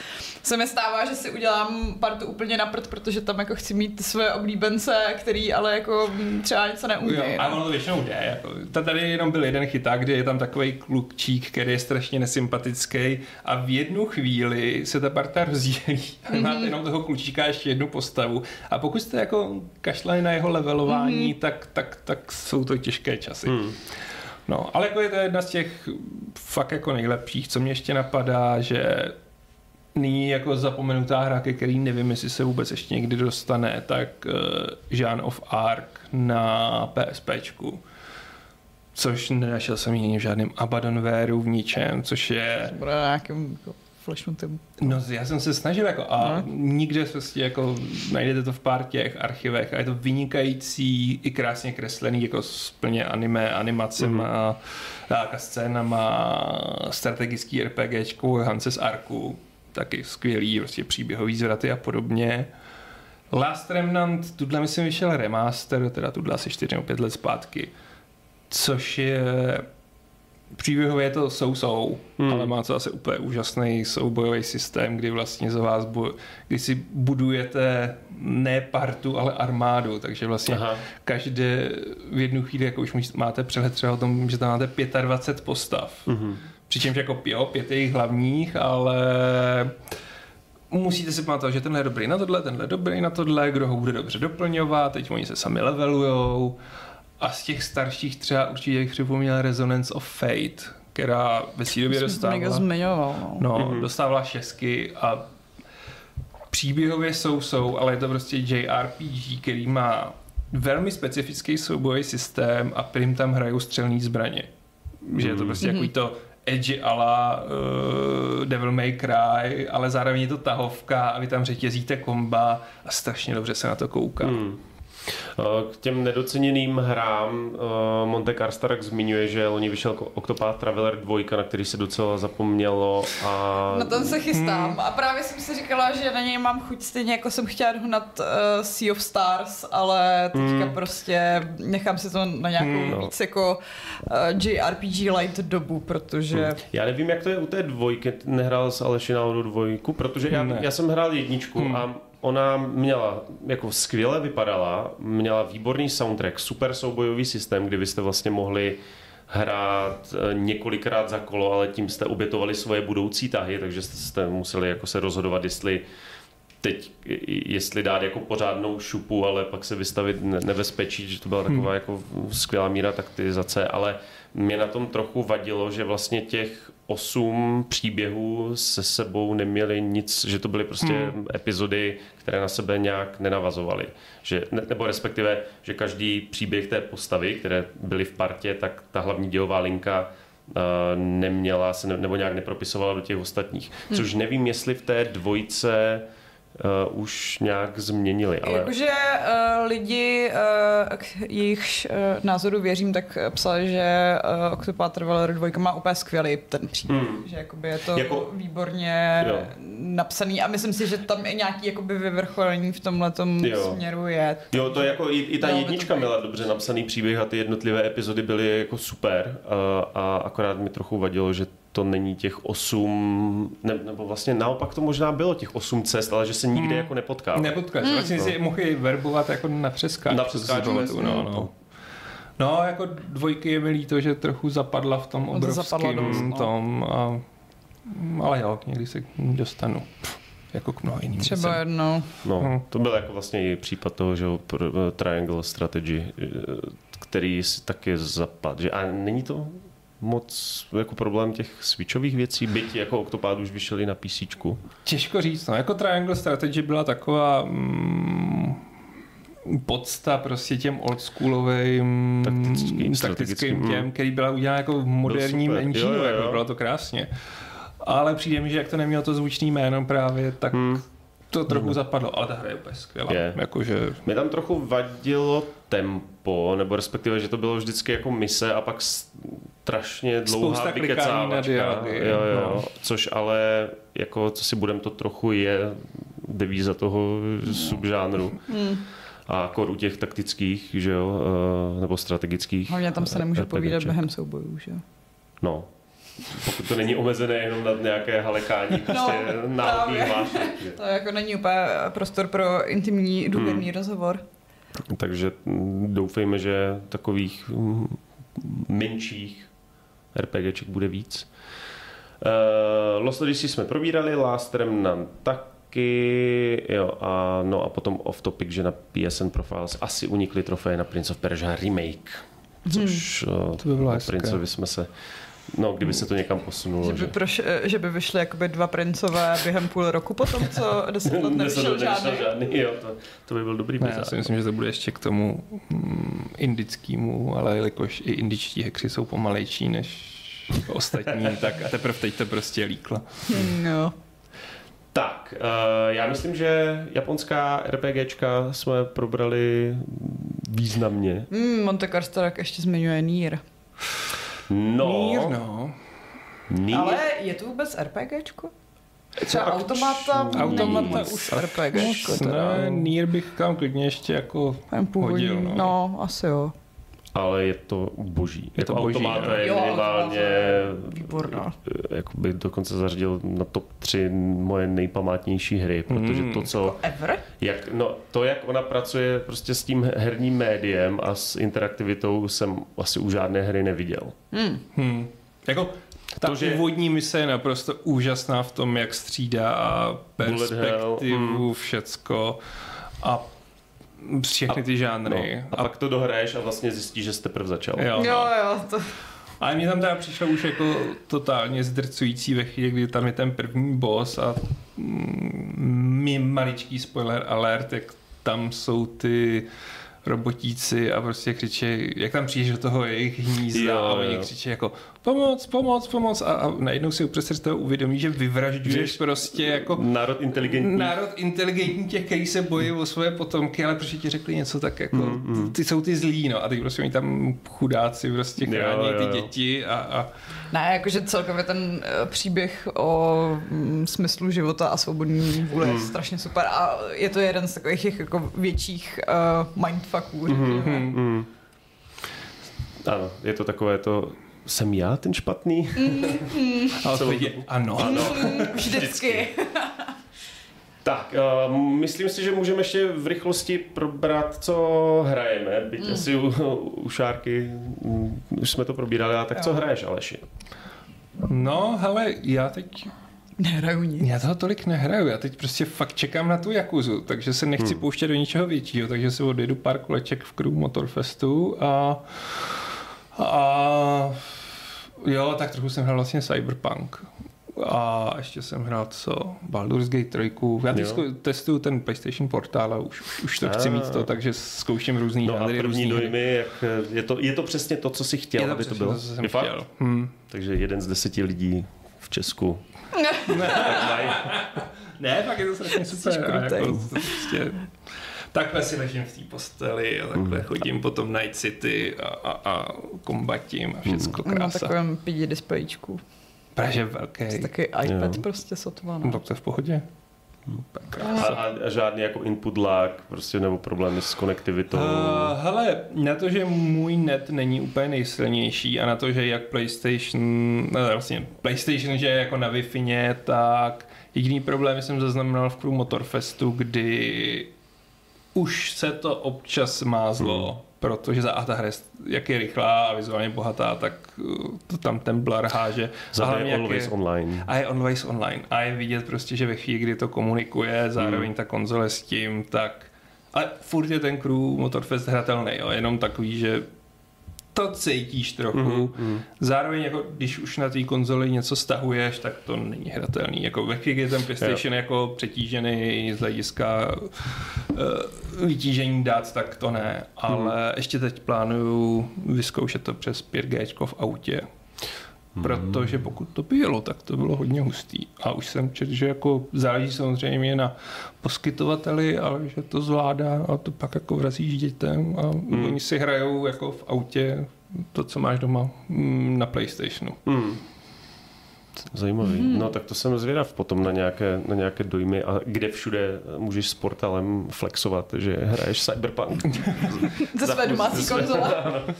se mi stává, že si udělám partu úplně na prd, protože tam jako chci mít ty své oblíbence, který ale jako mm, třeba něco neumí. Jo, a no. ono to většinou jde. Jako. Ta- Tady jenom byl jeden chyták, kde je tam takový klukčík, který je strašně nesympatický a v jednu chvíli se ta parta rozdělí a mm-hmm. máte jenom toho klučíka a ještě jednu postavu a pokud jste jako kašlali na jeho levelování, mm-hmm. tak, tak, tak jsou to těžké časy. Hmm. No, ale jako je to jedna z těch fakt jako nejlepších, co mě ještě napadá, že nyní jako zapomenutá hra, ke který nevím, jestli se vůbec ještě někdy dostane, tak uh, Jean of Arc na PSPčku. Což nenašel jsem ji v žádném Abandonwareu, v ničem, což je Bude jako. No, já jsem se snažil jako a No. nikde prostě jako najdete to v pár těch archivech a je to vynikající i krásně kreslený jako s plně anime, animacema, mm. a scénama, strategický RPGčku, Hance z Arku, taky skvělý prostě příběhový zvraty a podobně. Last Remnant, tuhle myslím vyšel remaster, teda tuhle asi 4 nebo 5 let zpátky, což je příběhově je to sou-sou, Hmm. hmm. ale má to asi úplně úžasný soubojový systém, kdy vlastně za vás, bu- kdy si budujete ne partu, ale armádu, takže vlastně Aha. každé v jednu chvíli, jako už máte přehled třeba o tom, že tam máte 25 postav. Mhm. Přičemž jako jo, pět je jich hlavních, ale musíte si pamatovat, že tenhle je dobrý na tohle, tenhle je dobrý na tohle, kdo ho bude dobře doplňovat, teď oni se sami levelujou. A z těch starších třeba určitě bych připomněl Resonance of Fate, která ve své době dostávala, zmiňoval. No. no, Mhm. dostávala šestky a příběhově jsou, jsou, ale je to prostě JRPG, který má velmi specifický soubojový systém a prim tam hrajou střelný zbraně. Že je to Mhm. prostě Mhm. takový to edgy ala uh, Devil May Cry, ale zároveň je to tahovka a vy tam řetězíte komba a strašně dobře se na to kouká. Hmm. Eh, K těm nedoceněným hrám eh, Monte Karstark zmiňuje, že loni vyšel Octopath Traveler 2, na který se docela zapomnělo a... Na ten se chystám Hmm. a právě jsem si říkala, že na něj mám chuť stejně jako jsem chtěla dohnat uh, Sea of Stars, ale teďka Hmm. prostě nechám si to na nějakou Hmm. víc jako uh, JRPG light dobu, protože Hmm. Já nevím, jak to je u té dvojky, nehrál s Aleši náhodou dvojku, protože já, Ne. já jsem hrál jedničku Hmm. a ona měla, jako skvěle vypadala, měla výborný soundtrack, super soubojový systém, kdy vy jste vlastně mohli hrát eh, několikrát za kolo, ale tím jste obětovali svoje budoucí tahy, takže jste, museli jako se rozhodovat, jestli teď, jestli dát jako pořádnou šupu, ale pak se vystavit ne- nebezpečí, že to byla taková jako skvělá míra taktizace, ale mě na tom trochu vadilo, že vlastně těch osm příběhů se sebou neměli nic, že to byly prostě Hmm. epizody, které na sebe nějak nenavazovaly. Že, ne, nebo respektive, že každý příběh té postavy, které byly v partě, tak ta hlavní dělová linka uh, neměla se ne, nebo nějak nepropisovala do těch ostatních. Což nevím, jestli v té dvojce uh, už nějak změnili, ale... Jakože uh, lidi, uh, k jejichž uh, názoru věřím, tak eh, psali, že uh, Octopath Traveler 2 má úplně skvělý ten příběh. Hmm. Že jakoby je to Jako- výborně Jo. napsaný a myslím si, že tam i nějaký jakoby vyvrcholení v tomhle směru je. Jo, to je jako i, i ta No, jednička to- měla dobře napsaný příběh a ty jednotlivé epizody byly jako super a, a akorát mi trochu vadilo, že to není těch osm, ne, nebo vlastně naopak to možná bylo těch osm cest, ale že se nikde Hmm. jako nepotká. Nepotkáš, Hmm. vlastně si je mohli verbovat jako na přeskáč. Na přeskáčovou přeskáč, tu, no, no. No, jako dvojky je mi líto, že trochu zapadla v tom No, to zapadla obrovském no. tom, a, ale jo, někdy se k ní dostanu. Jako k mnoha jiným Třeba věcem. jednou. No, Hmm. to byl jako vlastně i případ toho, že jo, pr- Triangle Strategy, eh, který si taky zapad. Že, a není to moc jako problém těch switchových věcí, byť jako Octopad už vyšel i na PC. Těžko říct, no, jako Triangle Strategy byla taková mm, podsta prostě těm oldschoolovým Taktickým, taktickým, těm, mm. který byla udělána jako v moderním super, engineu, jako bylo to krásně. Ale přijde mi, že jak to nemělo to zvučný jméno právě, tak Hmm. To trochu zapadlo, ale ta hra je úplně skvělá. Je. Jakože, Mě tam trochu vadilo tempo, nebo respektive, že to bylo vždycky jako mise a pak strašně dlouhá Spousta vykecávačka. Jo, jo, no. což ale, jako co si budem, to trochu je devíza toho subžánru. Hmm. A kor u těch taktických, že jo, eh, nebo strategických. Hlavně tam se nemůže RPGček. povídat během soubojů, že jo? No. Pokud to není omezené jenom na nějaké halekání, prostě náhodný právě. hlášek. že? To jako není úplně prostor pro intimní, důvěrný Hmm. rozhovor. Takže mm, doufejme, že takových mm, menších RPGček bude víc. Uh, Lost Odyssey jsme probírali, Last Remnant taky, jo, a, no a potom off topic, že na PSN Profiles asi unikly trofeje na Prince of Persia Remake, což hmm. To by bylo o hezké. Princovi jsme se, no kdyby se to někam posunulo, Že by, že... proš, že by vyšly jakoby dva princové během půl roku potom, co deset let Deset nevyšel let nevyšel žádný. žádný, jo, to, to by byl dobrý ne, já si myslím, že to bude ještě k tomu mm, indickému, ale jelikož i indičtí hekři jsou pomalejší než ostatní, tak a teprve teď to prostě líkla. No. Tak, uh, já myslím, že japonská RPGčka jsme probrali významně. Mm, Monte Carlo tak ještě zmiňuje Nier. No, Mír, no. Nier- Ale je to vůbec RPGčko? Třeba akční- automata, Automata už RPGčko. Ne, Nier bych tam klidně ještě jako hodil, no. no. asi jo. Ale je to boží. Je jako to boží, automata je Jo, minimálně výborná. eh, jako bych dokonce zařadil na top 3 moje nejpamátnější hry, protože Mm. to, co Ever? Jak, no, to, jak ona pracuje prostě s tím herním médiem a s interaktivitou, jsem asi u žádné hry neviděl. Hmm. Hmm. Jako ta To, že- úvodní mise je naprosto úžasná v tom, jak střídá perspektivu, všecko a všechny ty žánry. No, a pak to dohraješ a vlastně zjistíš, že jste teprve začal. jo, Jo, no. jo, to... Ale mě tam teda přišlo už jako totálně zdrcující ve chvíli, kdy tam je ten první boss a mm, mi maličký spoiler alert, jak tam jsou ty robotíci a prostě křičí, jak tam přijdeš do toho jejich hnízda Jo, a oni jo. křičí jako pomoc, pomoc, pomoc a, a najednou si uprostřed toho uvědomí, že vyvražďuješ prostě jako Národ inteligentní. národ inteligentní těch, kteří se bojí o svoje potomky, ale protože ti řekli něco tak jako, Mm, mm. ty jsou ty zlí, no a teď prostě oni tam chudáci prostě Jo, chrání jo, ty jo. děti a, a Ne, jakože celkově ten eh, příběh o mm, smyslu života a svobodní vůle Hmm. je strašně super a je to jeden z takových těch jako větších uh, mindfucků. Mhm, řekněme. mm. Ano, je to takové to, jsem já ten špatný? A Celou odpověď je dobu. ano. Ano. Vždycky. Tak, uh, myslím si, že můžeme ještě v rychlosti probrat, co hrajeme, byť Mm. asi u, u Šárky mm, už jsme to probírali, a tak co Jo. hraješ, Aleši? No, hele, já teď, Nehraju nic. já toho tolik nehraju, já teď prostě fakt čekám na tu Jakuzu, takže se nechci Hmm. pouštět do ničeho většího, takže si odjedu pár koleček v Crew Motorfestu a, a jo, tak trochu jsem hrál vlastně Cyberpunk. A ještě jsem hrál co? Baldur's Gate 3. Já teď testuju ten PlayStation portál a už, už, už to chci Ah. mít to, takže zkouším různý No a žánry, první různý hry. dojmy, jak, je, to, je to přesně to, co jsi chtěl, Je to aby to bylo? to, co jsem Je fakt? chtěl. Hmm. Takže jeden z deseti lidí v Česku. Ne, fakt je to strašně super. A krutej. jako, to prostě, takhle si ležím v té posteli a takhle chodím potom Night City a, a, a kombatím a všecko Na krása. takovém pidi displejčku. Praže velký. To je taky iPad Jo. prostě sotva. No, No. tak to je v pohodě. Tak A, a, a žádný jako input lag, prostě nebo problémy s konektivitou. Uh, hele, na to, že můj net není úplně nejsilnější a na to, že jak PlayStation, no vlastně PlayStation, že je jako na wi tak jediný problém jsem zaznamenal v Crew Motorfestu, kdy už se to občas mázlo, Hmm. Protože za a ta hra, jak je rychlá a vizuálně bohatá, tak uh, to tam ten blur háže. A je always je- online. a je always online. A je vidět prostě, že ve chvíli, kdy to komunikuje, zároveň Hmm. ta konzole s tím, tak... Ale furt je ten crew Motorfest hratelný, jo? jenom takový, že to cítíš trochu. Mhm, mhm. Zároveň, jako, když už na té konzoli něco stahuješ, tak to není hratelný. Jako ve chvíli, je ten PlayStation jako přetížený z hlediska uh, vytížení dat, tak to ne. Ale ještě teď plánuju vyzkoušet to přes 5G v autě. Protože pokud to bylo, tak to bylo hodně hustý. A už jsem četl, že jako záleží samozřejmě na poskytovateli, ale že to zvládá a to pak jako vrazíš dětem a Hmm. oni si hrajou jako v autě to, co máš doma mm, na Playstationu. Hmm. Zajímavý. Hmm. No tak to jsem zvědav potom na nějaké, na nějaké dojmy a kde všude můžeš s portálem flexovat, že hraješ Cyberpunk. Ze své domácí konzole.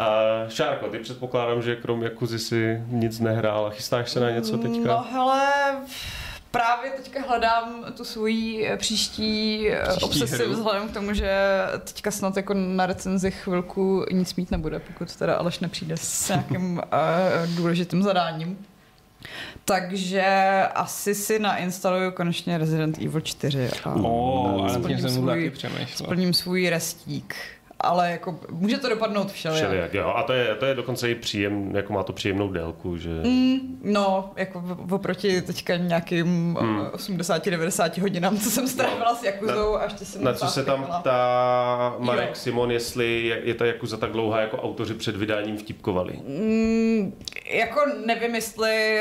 A Šárko, ty předpokládám, že krom Jakuzy si nic nehrál a chystáš se na něco teďka? No hele, právě teďka hledám tu svoji eh, příští, eh, Příští obsesi hru. vzhledem k tomu, že teďka snad jako na recenzi chvilku nic mít nebude, pokud teda Aleš nepřijde s nějakým uh, důležitým zadáním. Takže asi si nainstaluju konečně Resident Evil 4 a O, ale nad tím splním svůj- splním svůj restík. Ale jako může to dopadnout všelijak. Všelijak, jo. A to je, to je dokonce i příjem, jako má to příjemnou délku, že... Mm, no, jako oproti teďka nějakým hmm. 80-90 hodinám, co jsem strávila s Jakuzou a ještě jsem Na co se tam ptá Marek Jo. Simon, jestli je, je ta Jakuza tak dlouhá, jako autoři před vydáním vtipkovali. Mm, jako nevím, jestli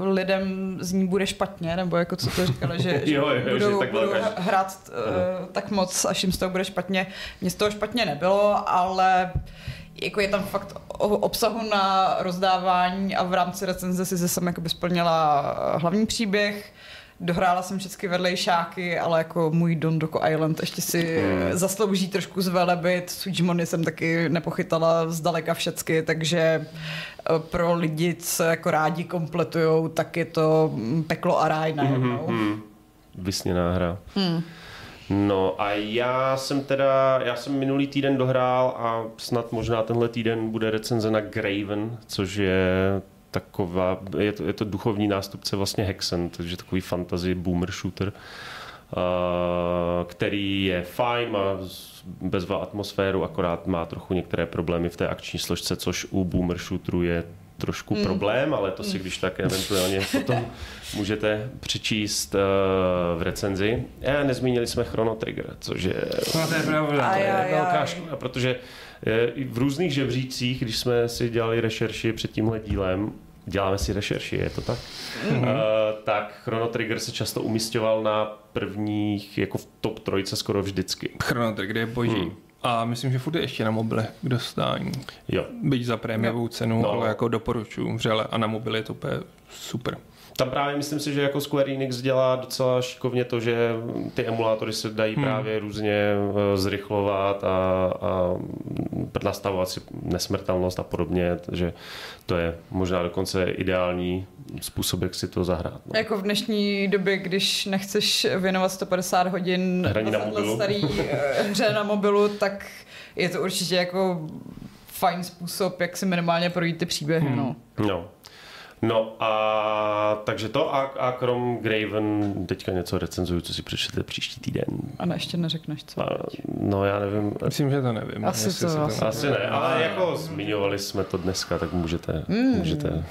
uh, lidem z ní bude špatně, nebo jako co to říkali, že, že Jo, jo, že budou, takhle budou každý- hrát uh, tak moc, až jim z toho bude špatně. Mně z toho špatně nebylo, ale jako je tam fakt obsahu na rozdávání a v rámci recenze si jsem jakoby splnila hlavní příběh. Dohrála jsem všechny vedlejšáky, ale jako můj Don Doko Island ještě si Hmm. zaslouží trošku zvelebit. Suijimony jsem taky nepochytala zdaleka všecky, takže eh, pro lidi, co jako rádi kompletujou, tak je to mm, peklo a ráj najednou. Hmm. Vysněná hra. Hmm. No a já jsem teda, já jsem minulý týden dohrál a snad možná tenhle týden bude recenze na Graven, což je taková, je to, je to duchovní nástupce vlastně Hexen, takže takový fantasy boomer shooter, uh, který je fajn, má bezva atmosféru, akorát má trochu některé problémy v té akční složce, což u boomer shooteru je trošku mm. problém, ale to si když tak eventuálně potom můžete přečíst uh, v recenzi. A nezmínili jsme Chrono Trigger, což je, No, to je pravda. To je velká škoda, protože i v různých žebřících, když jsme si dělali rešerši před tímhle dílem, děláme si rešerši, je to tak? Mm-hmm. Uh, tak Chrono Trigger se často umistoval na prvních, jako v top trojce skoro vždycky. Chrono Trigger je boží. Hmm. A myslím, že furt je ještě na mobile k dostání. Jo. Byť za prémiovou cenu, No. ale jako doporučuji vřele. A na mobile je to úplně super. Tam právě myslím si, že jako Square Enix dělá docela šikovně to, že ty emulátory se dají hmm. právě různě eh, zrychlovat a, a nastavovat si nesmrtelnost a podobně, takže to je možná dokonce ideální způsob, jak si to zahrát. No. Jako v dnešní době, když nechceš věnovat 150 hodin Hraní na téhle mobilu. starý eh, hře na mobilu, tak je to určitě jako fajn způsob, jak si minimálně projít ty příběhy. Hmm. No. No. No a takže to a, a krom Graven teďka něco recenzuju, co si přečtete příští týden. A ne, ještě neřekneš co. A, no já nevím, Myslím, že to nevím. Asi to se asi- asi ne, ale jako zmiňovali jsme to dneska, tak můžete, Mm. můžete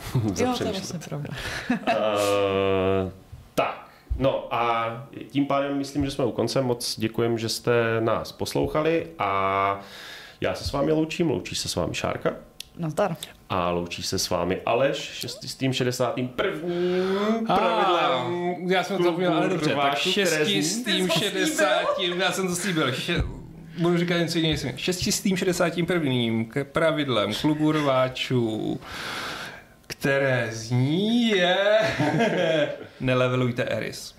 Jo, to je vlastně pravda. Uh, tak, no a tím pádem myslím, že jsme u konce. Moc děkujeme, že jste nás poslouchali a já se s vámi loučím, loučí se s vámi Šárka Nazdar. a loučí se s vámi Aleš 661. pravidlem. já jsem to zapomněl, ale dobře, tak zní- s tím 60, já jsem to slíbil, še, budu říkat něco jiného, šesti s tím 61. k pravidlem klubu rváčů, které zní je nelevelujte Eris.